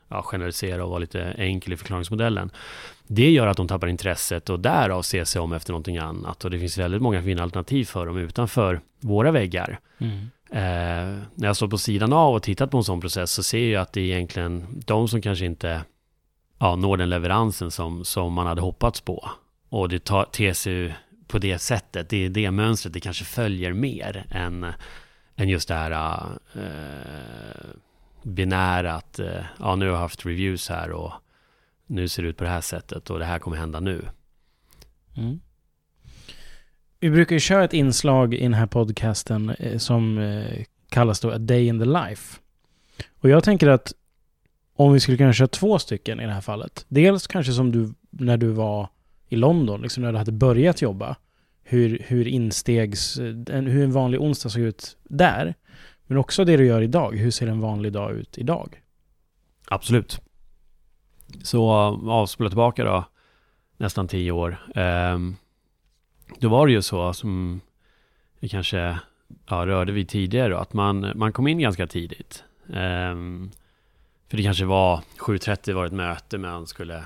ja, generalisera och vara lite enkel i förklaringsmodellen. Det gör att de tappar intresset och därav ser sig om efter någonting annat. Och det finns väldigt många fina alternativ för dem utanför våra väggar. Mm. Eh, när jag står på sidan av och tittat på en sån process så ser jag att det är egentligen de som kanske inte ja, når den leveransen som, som man hade hoppats på. Och det tar, ter sig på det sättet, det är det mönstret det kanske följer mer än, än just det här eh, binära att eh, ja, nu har jag haft reviews här och nu ser det ut på det här sättet och det här kommer hända nu. Mm. Vi brukar ju köra ett inslag i den här podcasten eh, som eh, kallas då A Day in the Life. Och jag tänker att om vi skulle kunna köra två stycken i det här fallet. Dels kanske som du när du var i London, liksom när du hade börjat jobba. Hur, hur instegs, eh, hur en vanlig onsdag såg ut där. Men också det du gör idag. Hur ser en vanlig dag ut idag? Absolut. Så avspela tillbaka då, nästan tio år. Um, då var det ju så som vi kanske ja, rörde vid tidigare, att man, man kom in ganska tidigt. Um, för det kanske var 7.30 var ett möte, man skulle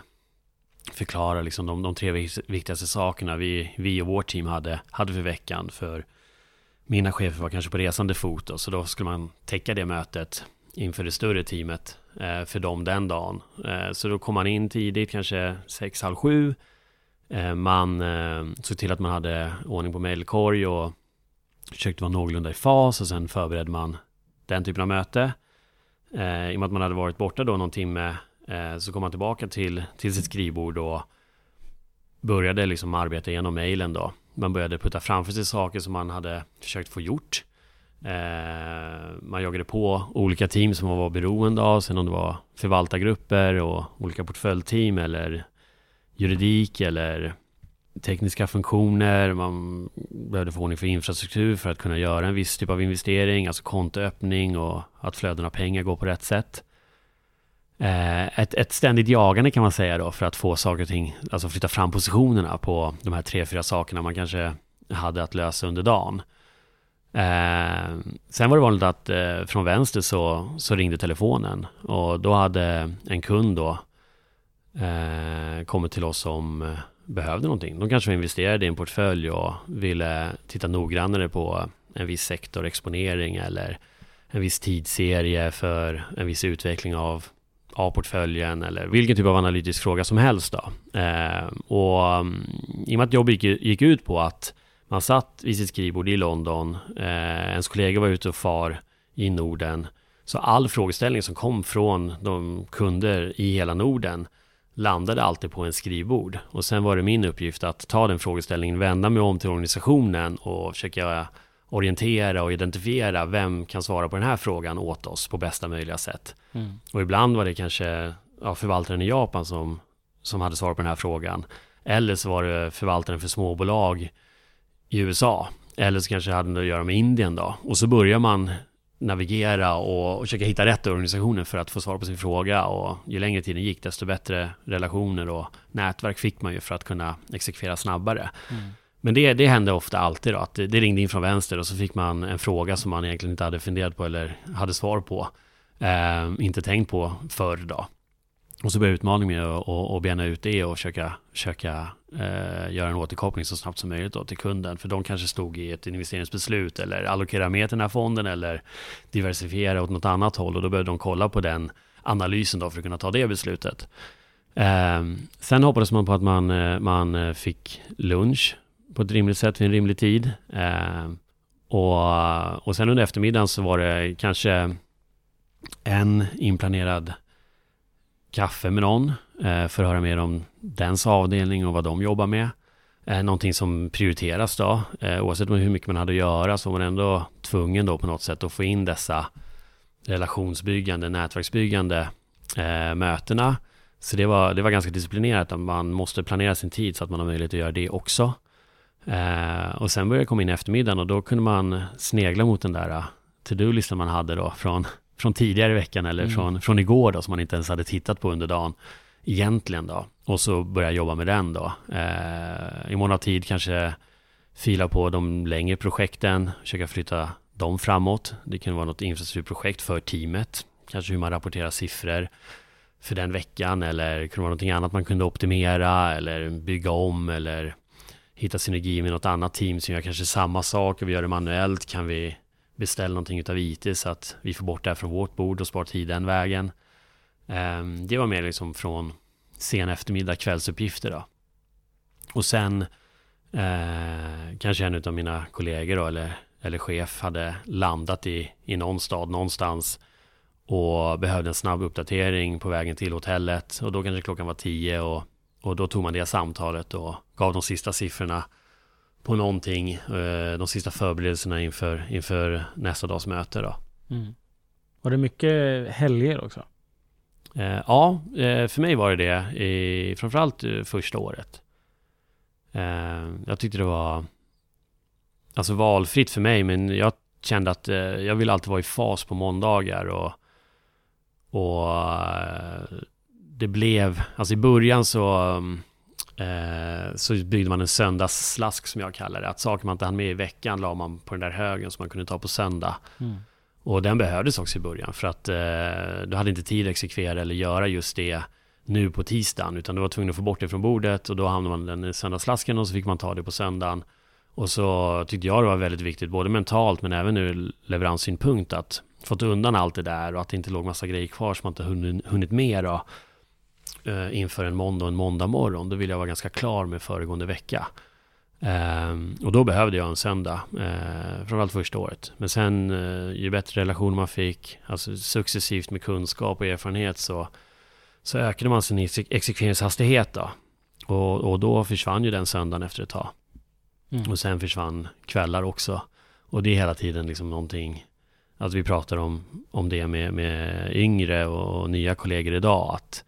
förklara liksom de, de tre viktigaste sakerna vi, vi och vårt team hade, hade för veckan. För mina chefer var kanske på resande fot, då, så då skulle man täcka det mötet inför det större teamet eh, för dem den dagen. Eh, så då kom man in tidigt, kanske 6.30, 7. Eh, man eh, såg till att man hade ordning på mejlkorg och försökte vara någorlunda i fas och sen förberedde man den typen av möte. Eh, I och med att man hade varit borta då någon timme så kom man tillbaka till, till sitt skrivbord och började liksom arbeta igenom mejlen då. Man började putta framför sig saker som man hade försökt få gjort. Man jagade på olika team som man var beroende av, sen om det var förvaltargrupper och olika portföljteam eller juridik eller tekniska funktioner. Man behövde få ordning för infrastruktur för att kunna göra en viss typ av investering, alltså kontoöppning och att flödena av pengar går på rätt sätt. Eh, ett, ett ständigt jagande kan man säga då för att få saker och ting, alltså flytta fram positionerna på de här tre, fyra sakerna man kanske hade att lösa under dagen. Eh, sen var det vanligt att eh, från vänster så, så ringde telefonen och då hade en kund då eh, kommit till oss som eh, behövde någonting. De kanske investerade i en portfölj och ville titta noggrannare på en viss sektorexponering eller en viss tidsserie för en viss utveckling av av portföljen eller vilken typ av analytisk fråga som helst då. Eh, och mm, i och med att jobbet gick, gick, ut på att man satt vid sitt skrivbord i London, eh, ens kollega var ute och far i Norden, så all frågeställning som kom från de kunder i hela Norden landade alltid på en skrivbord. Och sen var det min uppgift att ta den frågeställningen, vända mig om till organisationen och försöka orientera och identifiera vem kan svara på den här frågan åt oss på bästa möjliga sätt. Mm. Och ibland var det kanske ja, förvaltaren i Japan som, som hade svar på den här frågan. Eller så var det förvaltaren för småbolag i USA. Eller så kanske det hade att göra med Indien då. Och så börjar man navigera och, och försöka hitta rätt organisationer för att få svar på sin fråga. Och ju längre tiden gick, desto bättre relationer och nätverk fick man ju för att kunna exekvera snabbare. Mm. Men det, det hände ofta alltid då, att det, det, ringde in från vänster och så fick man en fråga som man egentligen inte hade funderat på eller hade svar på. Eh, inte tänkt på förr då. Och så börjar utmaningen med att och, och bena ut det och försöka, försöka eh, göra en återkoppling så snabbt som möjligt då till kunden. För de kanske stod i ett investeringsbeslut eller allokera mer till den här fonden eller diversifiera åt något annat håll och då behövde de kolla på den analysen då för att kunna ta det beslutet. Eh, sen hoppades man på att man, eh, man eh, fick lunch på ett rimligt sätt vid en rimlig tid. Eh, och, och sen under eftermiddagen så var det kanske en inplanerad kaffe med någon för att höra mer om dens avdelning och vad de jobbar med. Eh, någonting som prioriteras då. Eh, oavsett hur mycket man hade att göra så var man ändå tvungen då på något sätt att få in dessa relationsbyggande, nätverksbyggande mötena. Så det var, det var ganska disciplinerat att man måste planera sin tid så att man har möjlighet att göra det också. och sen började det komma in eftermiddagen och då kunde man snegla mot den där to-do-listan man hade då från från tidigare i veckan eller mm. från, från igår då som man inte ens hade tittat på under dagen egentligen då. Och så börja jobba med den då. Eh, I mån av tid kanske fila på de längre projekten, försöka flytta dem framåt. Det kan vara något infrastrukturprojekt för teamet, kanske hur man rapporterar siffror för den veckan eller det kunde vara någonting annat man kunde optimera eller bygga om eller hitta synergi med något annat team som gör kanske samma sak och vi gör det manuellt. Kan vi beställa någonting utav IT så att vi får bort det här från vårt bord och sparar tid den vägen. Ehm, det var mer liksom från sen eftermiddag kvällsuppgifter då. Och sen eh, kanske en av mina kollegor då, eller, eller chef hade landat i, i någon stad någonstans och behövde en snabb uppdatering på vägen till hotellet och då kanske klockan var tio och, och då tog man det samtalet och gav de sista siffrorna på någonting, eh, de sista förberedelserna inför, inför nästa dags möte då. Mm. Var det mycket helger också? Eh, ja, eh, för mig var det det, i, framförallt eh, första året. Jag tyckte det var alltså valfritt för mig, men jag kände att jag ville alltid vara i fas på måndagar och, och det blev, alltså i början så så byggde man en söndagsslask som jag kallar det. Att saker man inte hann med i veckan la man på den där högen som man kunde ta på söndag. Mm. Och den behövdes också i början för att eh, du hade inte tid att exekvera eller göra just det nu på tisdagen utan du var tvungen att få bort det från bordet och då hamnade man den i söndagsslasken och så fick man ta det på söndagen. Och så tyckte jag det var väldigt viktigt, både mentalt men även ur leveranssynpunkt att fått undan allt det där och att det inte låg massa grejer kvar som man inte hunnit, hunnit med då eh, inför en måndag och en måndag morgon. Då ville jag vara ganska klar med föregående vecka. Eh, och då behövde jag en söndag, eh, framförallt första året. Men sen eh, ju bättre relation man fick, alltså successivt med kunskap och erfarenhet så, så ökade man sin exekveringshastighet då. Och, och då försvann ju den söndagen efter ett tag. Mm. Och sen försvann kvällar också. Och det är hela tiden liksom någonting, att vi pratar om, om det med, med yngre och nya kollegor idag, att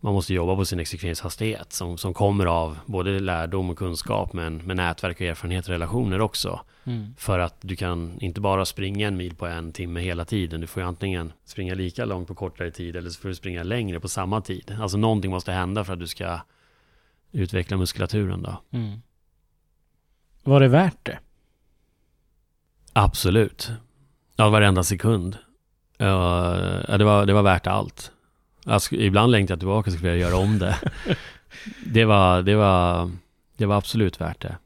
man måste jobba på sin exekveringshastighet som, som kommer av både lärdom och kunskap men med nätverk och erfarenhet och relationer också. Mm. För att du kan inte bara springa en mil på en timme hela tiden. Du får ju antingen springa lika långt på kortare tid eller så får du springa längre på samma tid. Alltså någonting måste hända för att du ska utveckla muskulaturen då. Mm. Var det värt det? Absolut. Ja, varenda sekund. Ja, det, var, det var värt allt. Alltså, ibland längtar jag tillbaka och skulle vilja göra om det. *laughs* det, var, det, var, det var absolut värt det.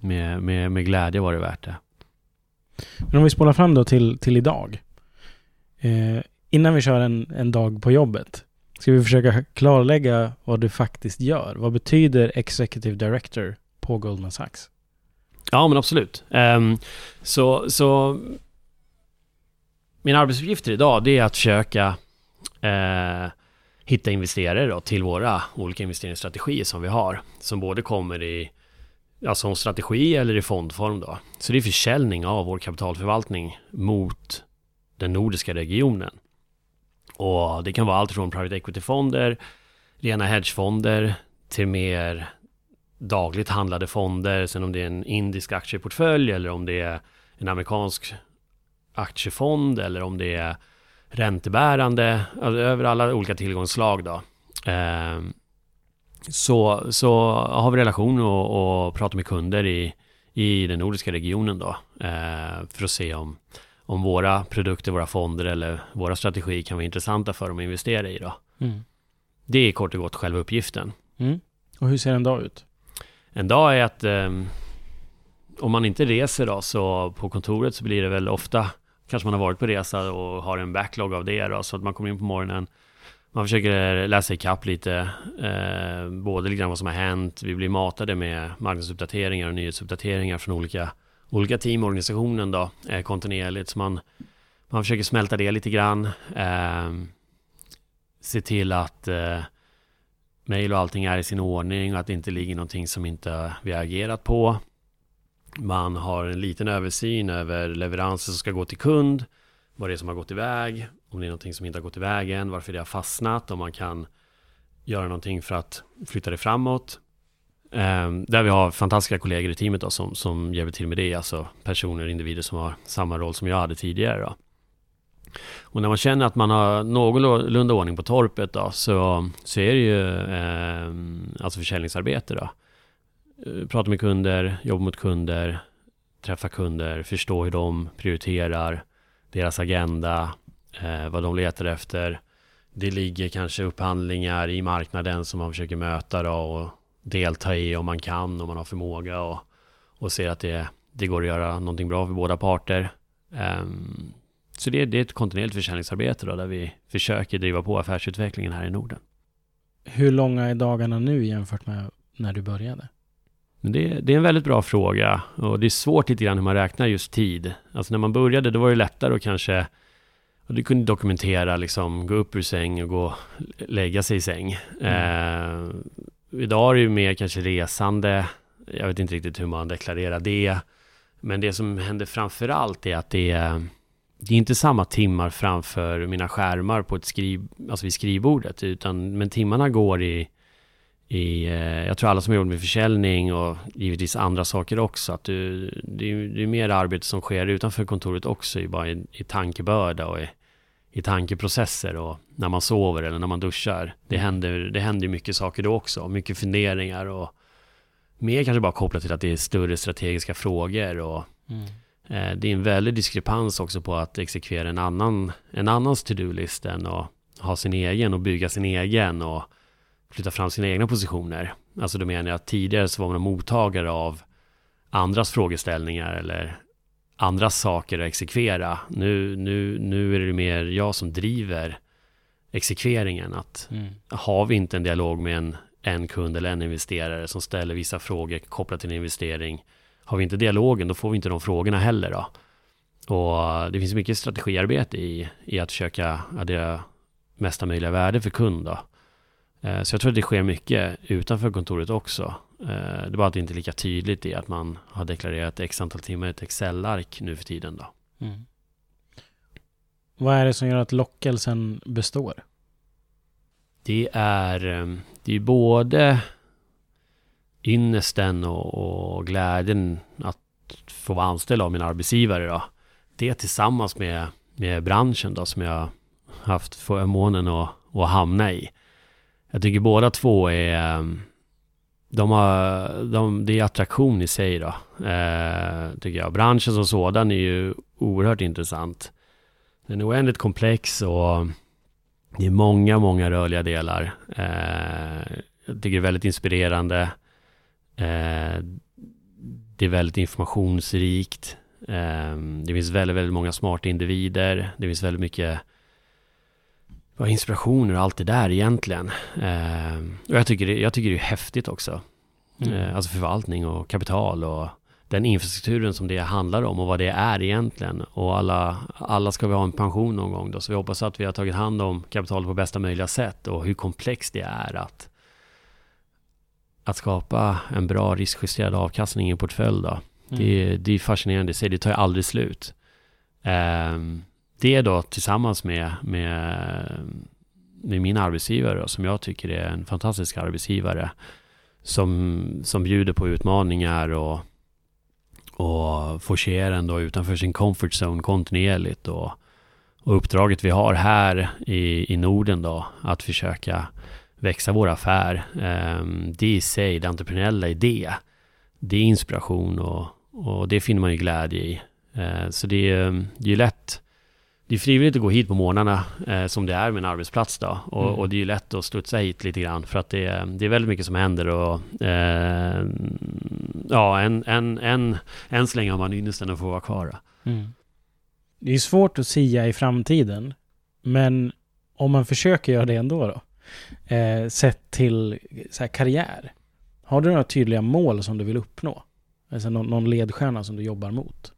Med, med, med glädje var det värt det. Men om vi spolar fram då till, till idag. Eh, innan vi kör en, en dag på jobbet. Ska vi försöka klarlägga vad du faktiskt gör? Vad betyder Executive Director på Goldman Sachs? Ja, men absolut. Um, så, så mina arbetsuppgifter idag, det är att försöka eh, hitta investerare då, till våra olika investeringsstrategier som vi har. Som både kommer i alltså som strategi eller i fondform då. Så det är försäljning av vår kapitalförvaltning mot den nordiska regionen. Och det kan vara allt från private equity-fonder, rena hedgefonder till mer dagligt handlade fonder. Sen om det är en indisk aktieportfölj eller om det är en amerikansk aktiefond eller om det är räntebärande, alltså över alla olika tillgångsslag då. Eh, så, så har vi relation och, och pratar med kunder i, i den nordiska regionen då. Eh, för att se om, om våra produkter, våra fonder eller våra strategier kan vara intressanta för dem att investera i då. Mm. det är kort och gott själva uppgiften. Mm. Och hur ser en dag ut? En dag är att eh, om man inte reser då, så på kontoret så blir det väl ofta kanske man har varit på resa och har en backlog av det då, så att man kommer in på morgonen man försöker läsa ikapp lite, eh, både lite grann vad som har hänt. Vi blir matade med marknadsuppdateringar och nyhetsuppdateringar från olika, olika team i organisationen då, eh, kontinuerligt. Så man, man försöker smälta det lite grann. Eh, se till att eh, mejl och allting är i sin ordning och att det inte ligger någonting som inte vi har agerat på. Man har en liten översyn över leveranser som ska gå till kund, vad det är som har gått iväg, om det är någonting som inte har gått iväg än, varför det har fastnat, om man kan göra någonting för att flytta det framåt. Ehm, där vi har fantastiska kollegor i teamet då, som, som hjälper till med det, alltså personer, individer som har samma roll som jag hade tidigare. Då. Och när man känner att man har någorlunda ordning på torpet då, så, så är det ju eh, alltså försäljningsarbete då. Eh, prata med kunder, jobba mot kunder, träffa kunder, förstå hur de prioriterar, deras agenda, eh, vad de letar efter. Det ligger kanske upphandlingar i marknaden som man försöker möta då och delta i om man kan, om man har förmåga och, och ser att det, det går att göra någonting bra för båda parter. Um, så det, det, är ett kontinuerligt försäljningsarbete då, där vi försöker driva på affärsutvecklingen här i Norden. Hur långa är dagarna nu jämfört med när du började? Men det, det, är en väldigt bra fråga och det är svårt lite grann hur man räknar just tid. Alltså när man började då var det lättare att kanske och du kunde dokumentera, liksom, gå upp ur säng och gå lägga sig i säng. Mm. Eh, idag är det ju mer kanske resande. Jag vet inte riktigt hur man deklarerar det. Men det som händer framför allt är att det är, det är inte samma timmar framför mina skärmar på ett skriv, alltså vid skrivbordet. Utan, men timmarna går i, i, eh, jag tror alla som jobbar med försäljning och givetvis andra saker också, att du, det, är, det är mer arbete som sker utanför kontoret också, i, bara i, i tankebörda och i, i tankeprocesser och när man sover eller när man duschar. Det händer, det händer mycket saker då också, mycket funderingar och mer kanske bara kopplat till att det är större strategiska frågor och mm. eh, det är en väldig diskrepans också på att exekvera en annan, en annans to-do-list än att ha sin egen och bygga sin egen och flytta fram sina egna positioner. Alltså då menar jag att tidigare så var man mottagare av andras frågeställningar eller andra saker att exekvera. Nu, nu, nu är det mer jag som driver exekveringen. Att mm. Har vi inte en dialog med en, en kund eller en investerare som ställer vissa frågor kopplat till en investering. Har vi inte dialogen, då får vi inte de frågorna heller. Då. Och det finns mycket strategiarbete i, i att försöka addera mesta möjliga värde för kund. Då. Eh, så jag tror att det sker mycket utanför kontoret också. Eh, det är bara att det inte är lika tydligt i att man har deklarerat x antal timmar i ett Excel-ark nu för tiden. Då. Mm. Vad är det som gör att lockelsen består? Det är, ehm, det är både ynnesten och, och glädjen att få vara anställd av min arbetsgivare. Då. Det tillsammans med, med branschen då, som jag haft förmånen att, att hamna i. Jag tycker båda två är ehm, de har, de, det är attraktion i sig då, eh, tycker jag. Branschen som sådan är ju oerhört intressant. Den är oändligt komplex och det är många, många rörliga delar. Eh, jag tycker det är väldigt inspirerande. Eh, det är väldigt informationsrikt. Eh, det finns väldigt, väldigt många smarta individer. Det finns väldigt mycket vad inspirationer och allt det där egentligen. Eh, och jag tycker, det, jag tycker det är häftigt också. Mm. Eh, alltså förvaltning och kapital och den infrastrukturen som det handlar om och vad det är egentligen. Och alla, alla ska vi ha en pension någon gång då, så vi hoppas att vi har tagit hand om kapitalet på bästa möjliga sätt och hur komplext det är att, att skapa en bra riskjusterad avkastning i en portfölj då. Mm. Det, det är fascinerande i sig, det tar ju aldrig slut. Um, det då tillsammans med, med, med min arbetsgivare då, som jag tycker är en fantastisk arbetsgivare som, som bjuder på utmaningar och, och forcerar ändå utanför sin comfort zone kontinuerligt och, och uppdraget vi har här i, i Norden då att försöka växa vår affär. Eh, det i sig, det entreprenöriella i det, det är inspiration och, och det finner man ju glädje i. Eh, så det är ju lätt det är frivilligt att gå hit på morgnarna eh, som det är med en arbetsplats då. Och, Mm. och det är ju lätt att studsa hit lite grann för att det, är- det är väldigt mycket som händer och eh, ja, än, än, än, än så länge har man ynnesten att få vara kvar. Mm. Det är svårt att sia i framtiden, men om man försöker göra det ändå då, eh, sett till så här, karriär, har du några tydliga mål som du vill uppnå? Alltså någon, någon ledstjärna som du jobbar mot?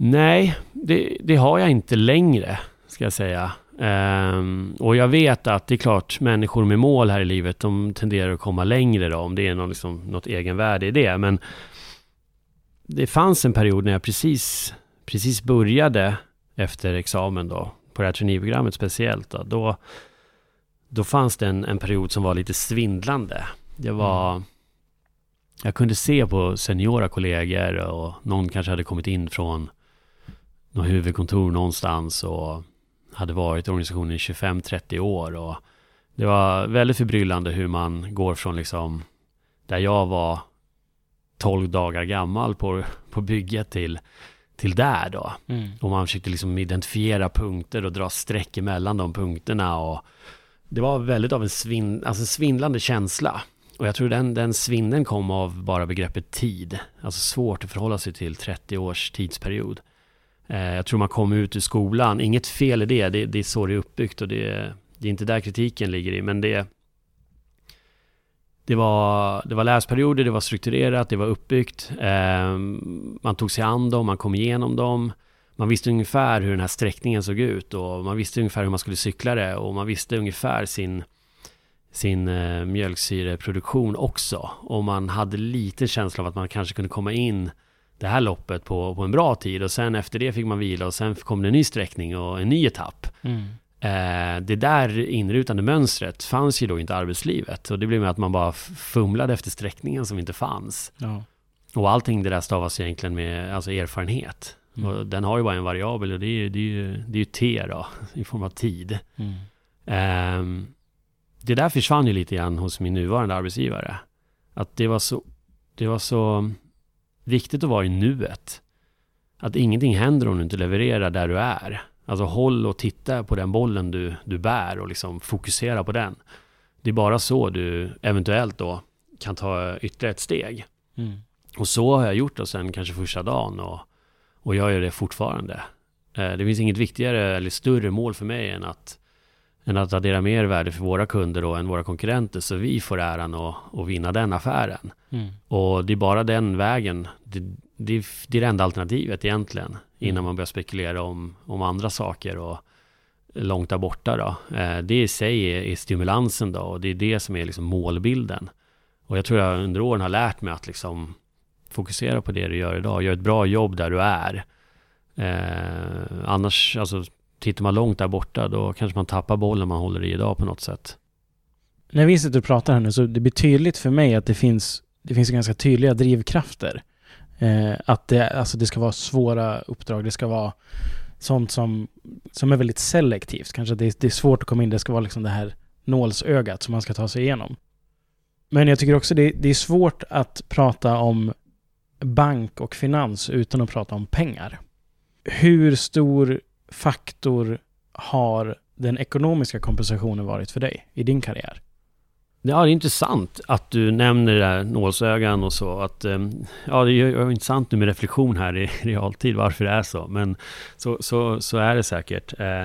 Nej, det, det har jag inte längre, ska jag säga. Ehm, och jag vet att det är klart, människor med mål här i livet, de tenderar att komma längre då, om det är någon, liksom, något egenvärde i det. Men det fanns en period när jag precis, precis började efter examen då, på det här traineeprogrammet speciellt. Då, då, då fanns det en, en period som var lite svindlande. Det var... Jag kunde se på seniora kollegor och någon kanske hade kommit in från något huvudkontor någonstans och hade varit i organisationen i 25-30 år. Och det var väldigt förbryllande hur man går från liksom där jag var 12 dagar gammal på, på bygget till, till där då. Och man försökte liksom identifiera punkter och dra streck emellan de punkterna. Och det var väldigt av en svin, alltså svindlande känsla. Och jag tror den, den svinnen kom av bara begreppet tid. Alltså svårt att förhålla sig till 30 års tidsperiod. Eh, jag tror man kom ut ur skolan, inget fel i det, det, det är så det är uppbyggt och det, det är inte där kritiken ligger i, men det det var, det var läsperioder, det var strukturerat, det var uppbyggt. Eh, man tog sig an dem, man kom igenom dem. Man visste ungefär hur den här sträckningen såg ut och man visste ungefär hur man skulle cykla det och man visste ungefär sin, sin eh, mjölksyreproduktion också. Och man hade lite känsla av att man kanske kunde komma in det här loppet på, på en bra tid och sen efter det fick man vila och sen kom det en ny sträckning och en ny etapp. Mm. Eh, det där inrutande mönstret fanns ju då inte i arbetslivet och det blev med att man bara fumlade efter sträckningen som inte fanns. Ja. Och allting det där stavas egentligen med alltså erfarenhet. Mm. Och den har ju bara en variabel och det är ju, det är ju, det är ju T då, i form av tid. Mm. Ehm, det där försvann ju lite grann hos min nuvarande arbetsgivare. Att det var så, det var så viktigt att vara i nuet. Att ingenting händer om du inte levererar där du är. Alltså håll och titta på den bollen du, du bär och liksom fokusera på den. Det är bara så du eventuellt då kan ta ytterligare ett steg. Mm. Och så har jag gjort då sen kanske första dagen och, och jag gör det fortfarande. Eh, Det finns inget viktigare eller större mål för mig än att, än att addera mer värde för våra kunder och än våra konkurrenter så vi får äran att, att vinna den affären. Mm. Och det är bara den vägen, det, det, det är det enda alternativet egentligen innan man börjar spekulera om, om andra saker och långt där borta då. Eh, Det i sig är, är stimulansen då och det är det som är liksom målbilden. Och jag tror jag under åren har lärt mig att liksom fokusera på det du gör idag. Gör ett bra jobb där du är. Eh, annars, alltså tittar man långt där borta då kanske man tappar bollen man håller i idag på något sätt. När vi sitter och pratar här nu så det blir tydligt för mig att det finns, det finns ganska tydliga drivkrafter. Eh, att det, alltså det ska vara svåra uppdrag, det ska vara sånt som, som är väldigt selektivt. Kanske det, det är svårt att komma in, det ska vara liksom det här nålsögat som man ska ta sig igenom. Men jag tycker också det, det är svårt att prata om bank och finans utan att prata om pengar. Hur stor faktor har den ekonomiska kompensationen varit för dig i din karriär? Ja, det är intressant att du nämner det där nålsögan och så. Att, eh, ja, det är intressant nu med reflektion här i *laughs* realtid varför det är så. Men så, så, så är det säkert. Eh,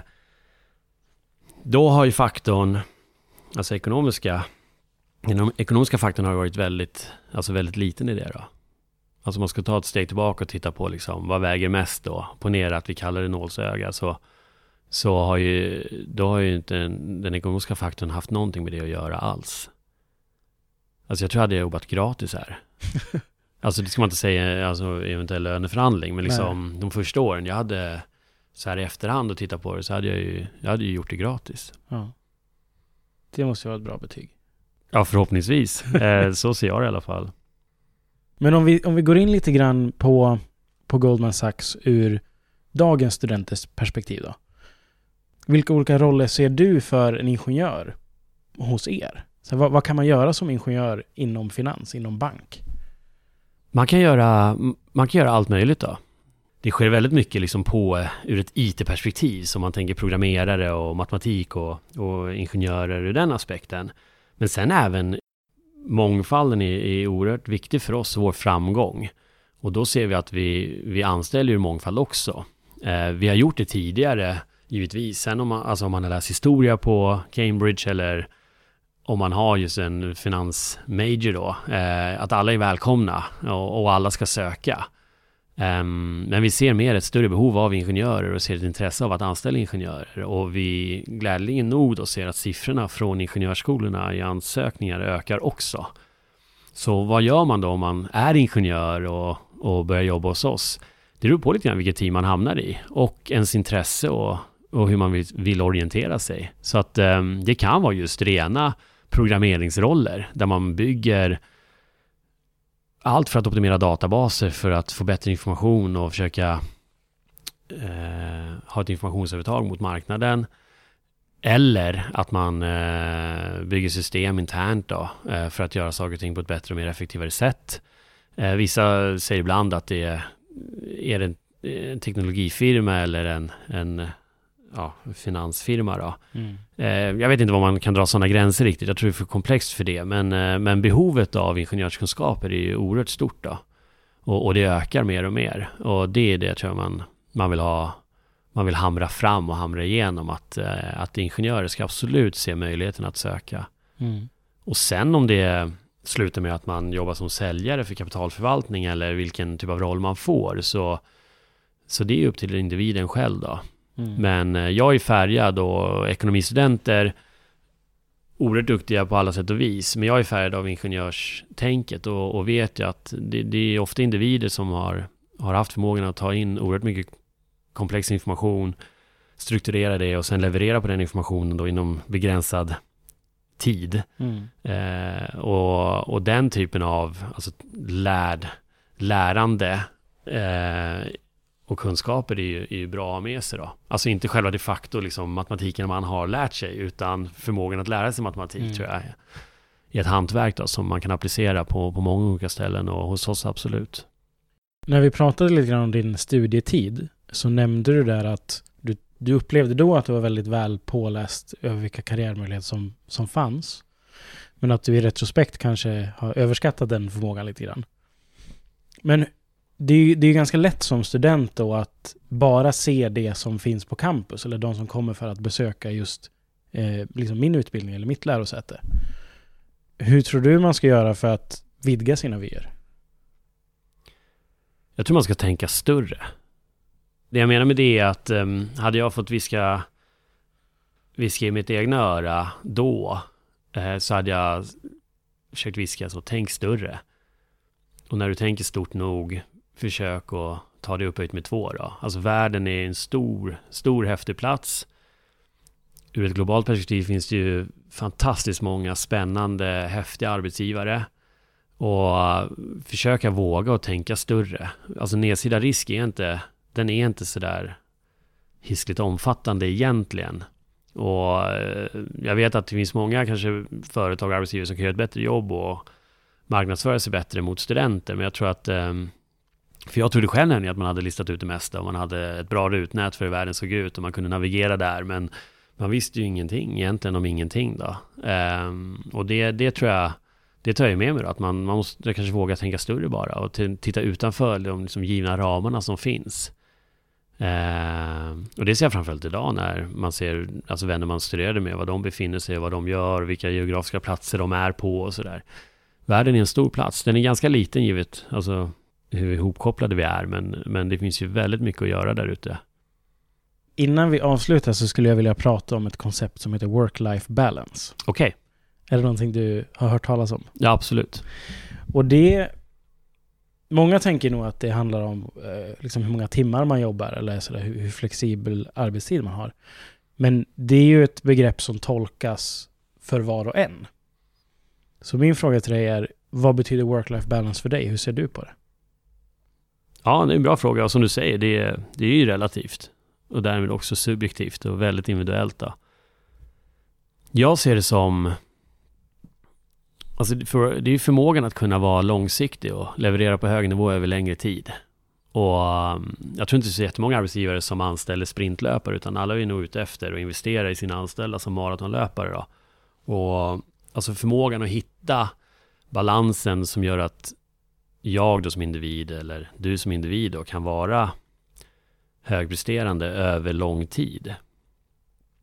då har ju faktorn, alltså ekonomiska, den ekonomiska faktorn har varit väldigt, alltså väldigt liten i det då. Alltså man ska ta ett steg tillbaka och titta på liksom, vad väger mest då? Ponera att vi kallar det nålsöga så, så har ju, då har ju inte den, den ekonomiska faktorn haft någonting med det att göra alls. Alltså jag tror jag hade jobbat gratis här. *laughs* Alltså det ska man inte säga, alltså eventuell löneförhandling, men liksom de första åren jag hade så här i efterhand och titta på det så hade jag ju, jag hade ju gjort det gratis. Ja. Det måste ju vara ett bra betyg. Ja, förhoppningsvis. *laughs* Eh, så ser jag det i alla fall. Men om vi, om vi går in lite grann på, på Goldman Sachs ur dagens studenters perspektiv då. Vilka olika roller ser du för en ingenjör hos er? Så vad, vad kan man göra som ingenjör inom finans, inom bank? Man kan göra, man kan göra allt möjligt då. det sker väldigt mycket liksom på eh, ur ett IT-perspektiv, som man tänker programmerare och matematik och, och ingenjörer ur den aspekten. Men sen även mångfalden är, är oerhört viktig för oss, vår framgång. Och då ser vi att vi, vi anställer ju mångfald också. Eh, vi har gjort det tidigare, givetvis. Sen om man, alltså om man har läst historia på Cambridge eller om man har just en finansmajor då, eh, att alla är välkomna och, och alla ska söka. Um, men vi ser mer ett större behov av ingenjörer och ser ett intresse av att anställa ingenjörer. Och vi glädjande nog då ser att siffrorna från ingenjörsskolorna i ansökningar ökar också. Så vad gör man då om man är ingenjör och, och börjar jobba hos oss? Det beror på lite grann vilket team man hamnar i och ens intresse och, och hur man vill, vill orientera sig. Så att um, det kan vara just rena programmeringsroller där man bygger allt för att optimera databaser för att få bättre information och försöka eh, ha ett informationsövertag mot marknaden. Eller att man eh, bygger system internt då, eh, för att göra saker och ting på ett bättre och mer effektivare sätt. Eh, vissa säger ibland att det är, är det en, en teknologifirma eller en, en ja, finansfirma då. Mm. Eh, jag vet inte var man kan dra sådana gränser riktigt. Jag tror det är för komplext för det. Men, eh, men behovet av ingenjörskunskaper är ju oerhört stort då. Och, och, det ökar mer och mer. Och det är det tror jag man, man vill ha. Man vill hamra fram och hamra igenom att, eh, att ingenjörer ska absolut se möjligheten att söka. Mm. Och sen om det slutar med att man jobbar som säljare för kapitalförvaltning eller vilken typ av roll man får så, så det är upp till individen själv då. Mm. Men eh, jag är färgad och ekonomistudenter oerhört duktiga på alla sätt och vis. Men jag är färgad av ingenjörstänket och, och vet ju att det, det, är ofta individer som har, har haft förmågan att ta in oerhört mycket komplex information, strukturera det och sen leverera på den informationen då inom begränsad tid. Mm. Eh, och, och den typen av alltså, lärd, lärande eh, och kunskaper är ju, är ju bra att ha med sig då. Alltså inte själva de facto liksom matematiken man har lärt sig, utan förmågan att lära sig matematik mm. tror jag är, är ett hantverk då som man kan applicera på, på många olika ställen och hos oss absolut. När vi pratade lite grann om din studietid så nämnde du där att du, du upplevde då att du var väldigt väl påläst över vilka karriärmöjligheter som, som fanns. Men att du i retrospekt kanske har överskattat den förmågan lite grann. Men det är ju det är ganska lätt som student då att bara se det som finns på campus eller de som kommer för att besöka just eh, liksom min utbildning eller mitt lärosäte. Hur tror du man ska göra för att vidga sina vyer? Jag tror man ska tänka större. Det jag menar med det är att um, hade jag fått viska, viska i mitt egna öra då eh, så hade jag försökt viska så, tänk större. Och när du tänker stort nog försök att ta det upphöjt med två då. Alltså världen är en stor, stor häftig plats. Ur ett globalt perspektiv finns det ju fantastiskt många spännande, häftiga arbetsgivare. Och äh, försöka våga och tänka större. Alltså nedsida risk är inte, den är inte sådär hiskligt omfattande egentligen. Och äh, jag vet att det finns många kanske företag och arbetsgivare som kan göra ett bättre jobb och marknadsföra sig bättre mot studenter. Men jag tror att ähm, för jag trodde själv nämligen att man hade listat ut det mesta och man hade ett bra rutnät för hur världen såg ut och man kunde navigera där. Men man visste ju ingenting egentligen om ingenting då. Um, och det, det tror jag, det tar jag med mig då, att man, man måste kanske våga tänka större bara och titta utanför de liksom givna ramarna som finns. Uh, och det ser jag framförallt idag när man ser, alltså vänner man studerade med, vad de befinner sig, vad de gör, vilka geografiska platser de är på och sådär. Världen är en stor plats, den är ganska liten givet, alltså hur ihopkopplade vi är, men, men det finns ju väldigt mycket att göra där ute. Innan vi avslutar så skulle jag vilja prata om ett koncept som heter work-life balance. Okej. Okay. Är det någonting du har hört talas om? Ja, absolut. Och det... Många tänker nog att det handlar om eh, liksom hur många timmar man jobbar eller sådär, hur, hur flexibel arbetstid man har. Men det är ju ett begrepp som tolkas för var och en. Så min fråga till dig är, vad betyder work-life balance för dig? Hur ser du på det? Ja, det är en bra fråga och som du säger, det är, det är ju relativt. Och därmed också subjektivt och väldigt individuellt då. Jag ser det som... Alltså för, det är ju förmågan att kunna vara långsiktig och leverera på hög nivå över längre tid. Och um, jag tror inte det är så jättemånga arbetsgivare som anställer sprintlöpare, utan alla är nog ute efter att investera i sina anställda som maratonlöpare. Då. Och alltså förmågan att hitta balansen som gör att jag då som individ eller du som individ då kan vara högpresterande över lång tid.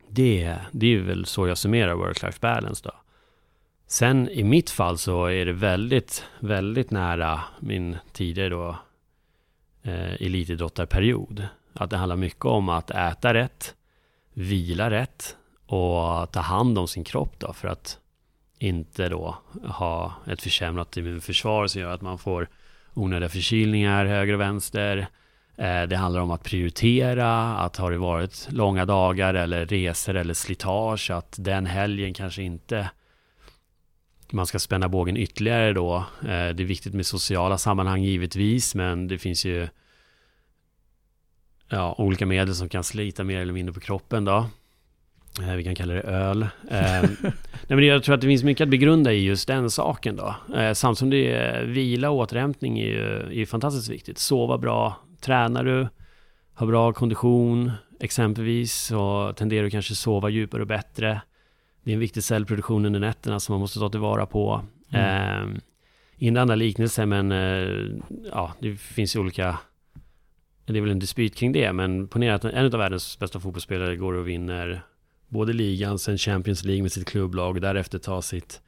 Det, det är väl så jag summerar work-life balance då. Sen i mitt fall så är det väldigt, väldigt nära min tidigare då eh, elitidrottarperiod. Att det handlar mycket om att äta rätt, vila rätt och ta hand om sin kropp då för att inte då ha ett försämrat immunförsvar som gör att man får onödiga förkylningar höger och vänster. Eh, det handlar om att prioritera, att har det varit långa dagar eller resor eller slitage, att den helgen kanske inte man ska spänna bågen ytterligare då. Eh, det är viktigt med sociala sammanhang givetvis, men det finns ju ja, olika medel som kan slita mer eller mindre på kroppen då. Eh, vi kan kalla det öl. Eh, *laughs* nej, men jag tror att det finns mycket att begrunda i just den saken då. Samtidigt som det är vila och återhämtning är ju är fantastiskt viktigt. Sova bra, tränar du, har bra kondition exempelvis, så tenderar du kanske sova djupare och bättre. Det är en viktig cellproduktion under nätterna som man måste ta tillvara på. Mm. Eh, inte andra liknelser, men eh, ja, det finns ju olika... Det är väl en dispyt kring det, men ponera att en av världens bästa fotbollsspelare går och vinner både ligan, sen Champions League med sitt klubblag och därefter tar sitt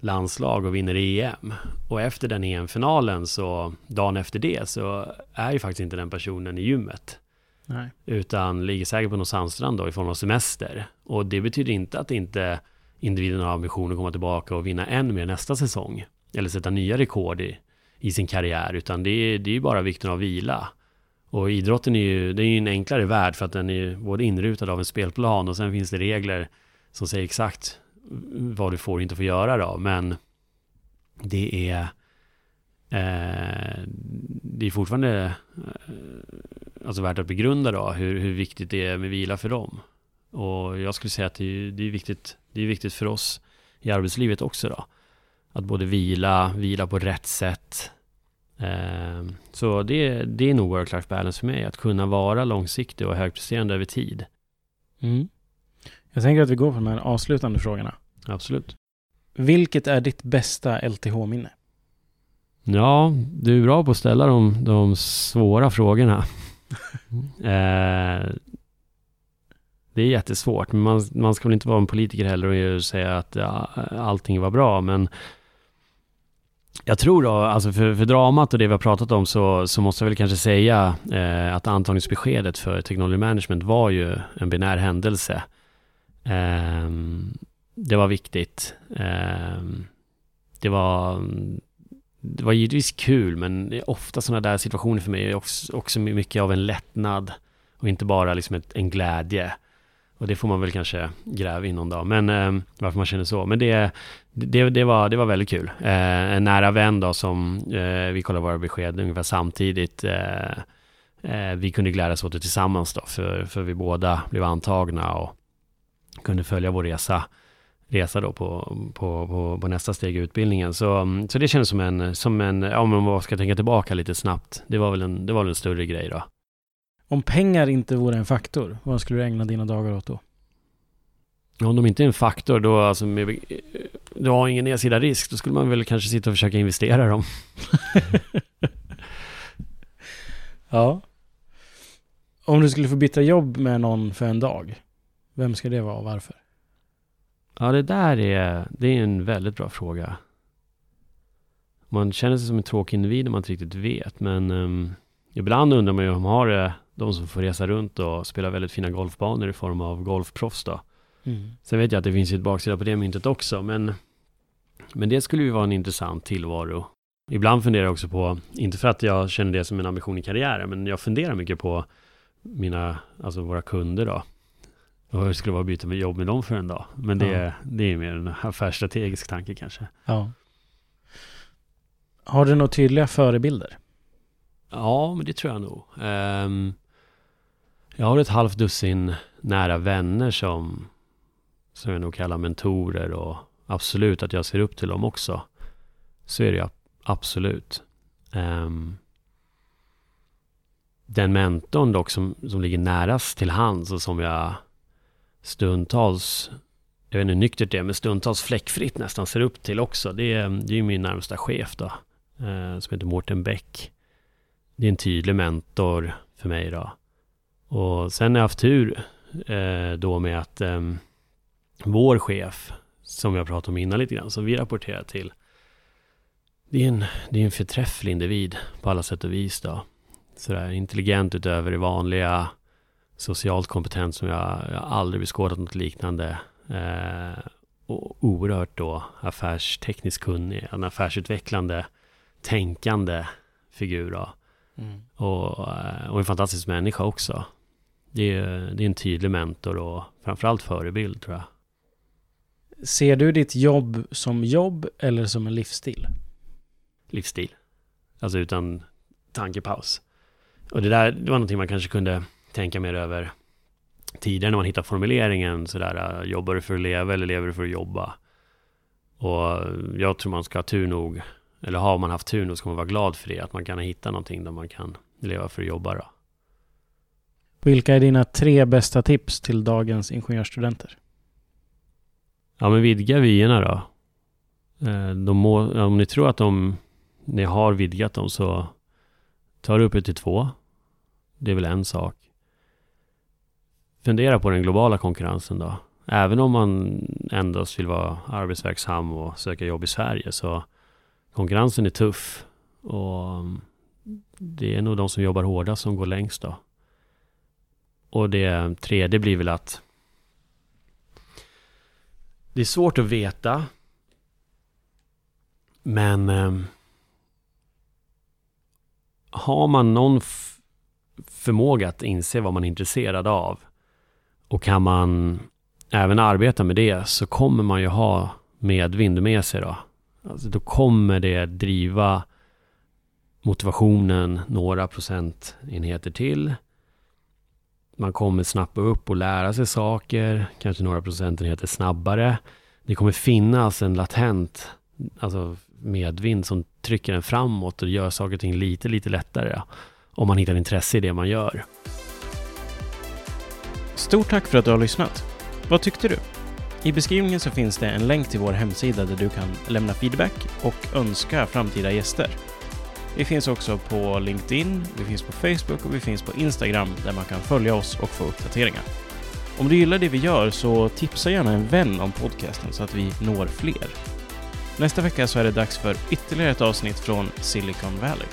landslag och vinner EM. Och efter den EM-finalen, så dagen efter det, så är ju faktiskt inte den personen i gymmet. Nej. Utan ligger säkert på någon sandstrand då i form av semester. Och det betyder inte att inte individen har ambition att komma tillbaka och vinna än mer nästa säsong. Eller sätta nya rekord i, i sin karriär. Utan det är, det är bara vikten av vila. Och idrotten är ju, det är ju en enklare värld för att den är både inrutad av en spelplan och sen finns det regler som säger exakt vad du får och inte får göra då. Men det är eh, det är fortfarande eh, alltså värt att begrunda då hur, hur viktigt det är med vila för dem. Och jag skulle säga att det är, det är, viktigt, det är viktigt för oss i arbetslivet också då. Att både vila, vila på rätt sätt. Eh, så det, det är nog work-life balance för mig, att kunna vara långsiktig och högpresterande över tid. Mm. Jag tänker att vi går på de här avslutande frågorna. Absolut. Vilket är ditt bästa LTH-minne? Ja, du är bra på att ställa de, de svåra frågorna. *laughs* eh, det är jättesvårt, men man, man ska väl inte vara en politiker heller och säga att ja, allting var bra, men jag tror då, alltså för, för dramat och det vi har pratat om så, så måste jag väl kanske säga eh, att antagningsbeskedet för Technology Management var ju en binär händelse. Eh, det var viktigt. Eh, det var det var givetvis kul, men ofta sådana där situationer för mig är också, också mycket av en lättnad och inte bara liksom ett, en glädje. Och det får man väl kanske gräva in någon dag, men eh, varför man känner så. Men det, det, det, var, det var väldigt kul. Eh, en nära vän då som, eh, vi kollade våra besked ungefär samtidigt. Eh, eh, vi kunde glädjas åt det tillsammans då, för, för vi båda blev antagna och kunde följa vår resa resa då på, på, på, på, nästa steg i utbildningen. Så, så det kändes som en, som en, om man ska tänka tillbaka lite snabbt. Det var väl en, det var väl en större grej då. Om pengar inte vore en faktor, vad skulle du ägna dina dagar åt då? Om de inte är en faktor, då alltså, med, du har ingen nedsida risk, då skulle man väl kanske sitta och försöka investera dem. *laughs* ja. Om du skulle få byta jobb med någon för en dag, vem ska det vara och varför? Ja, det där är, det är en väldigt bra fråga. Man känner sig som en tråkig individ om man inte riktigt vet, men um, ibland undrar man ju om man har det, de som får resa runt och spela väldigt fina golfbanor i form av golfproffs då. Mm. Sen vet jag att det finns ett baksida på det myntet också, men, men det skulle ju vara en intressant tillvaro. Ibland funderar jag också på, inte för att jag känner det som en ambition i karriären, men jag funderar mycket på mina, alltså våra kunder då. Och hur skulle det vara att byta med jobb med dem för en dag? Men det, ja. det är mer en affärsstrategisk tanke kanske. Ja. Har du några tydliga förebilder? Ja, men det tror jag nog. Um, jag har ett halvt dussin nära vänner som, som jag nog kallar mentorer och absolut att jag ser upp till dem också. Så är det absolut. Um, den mentorn dock som, som ligger närast till hands och som jag stundtals, jag vet inte hur nyktert det är, men stundtals fläckfritt nästan ser upp till också. Det är, det är min närmsta chef då, eh, som heter Mårten Bäck. Det är en tydlig mentor för mig då. Och sen har jag haft tur eh, då med att eh, vår chef, som jag pratade om innan lite grann, som vi rapporterar till, det är en, det är en förträfflig individ på alla sätt och vis då. Sådär intelligent utöver det vanliga, socialt kompetent som jag, jag aldrig beskådat något liknande. Eh, och oerhört då affärstekniskt kunnig, en affärsutvecklande, tänkande figur då. Mm. Och, eh, och en fantastisk människa också. Det är, det är en tydlig mentor och framförallt förebild tror jag. Ser du ditt jobb som jobb eller som en livsstil? Livsstil. Alltså utan tankepaus. Och det där det var någonting man kanske kunde tänka mer över tidigare när man hittar formuleringen sådär, jobbar du för att leva eller lever du för att jobba? Och jag tror man ska ha tur nog, eller har man haft tur nog ska man vara glad för det, att man kan hitta någonting där man kan leva för att jobba då. Vilka är dina tre bästa tips till dagens ingenjörsstudenter? Ja, men vidga vyerna då. Eh, de må, om ni tror att de, ni har vidgat dem så ta det upp till två. Det är väl en sak. Fundera på den globala konkurrensen då. Även om man endast vill vara arbetsverksam och söka jobb i Sverige så konkurrensen är tuff och det är nog de som jobbar hårdast som går längst då. Och det tredje blir väl att det är svårt att veta. Men eh, har man någon förmåga att inse vad man är intresserad av och kan man även arbeta med det så kommer man ju ha medvind med sig då. Alltså då kommer det driva motivationen några procentenheter till. Man kommer snappa upp och lära sig saker, kanske några procentenheter snabbare. Det kommer finnas en latent alltså medvind som trycker en framåt och gör saker och ting lite, lite lättare. Om man hittar intresse i det man gör. Stort tack för att du har lyssnat. Vad tyckte du? I beskrivningen så finns det en länk till vår hemsida där du kan lämna feedback och önska framtida gäster. Vi finns också på LinkedIn, vi finns på Facebook och vi finns på Instagram där man kan följa oss och få uppdateringar. Om du gillar det vi gör så tipsa gärna en vän om podcasten så att vi når fler. Nästa vecka så är det dags för ytterligare ett avsnitt från Silicon Valley.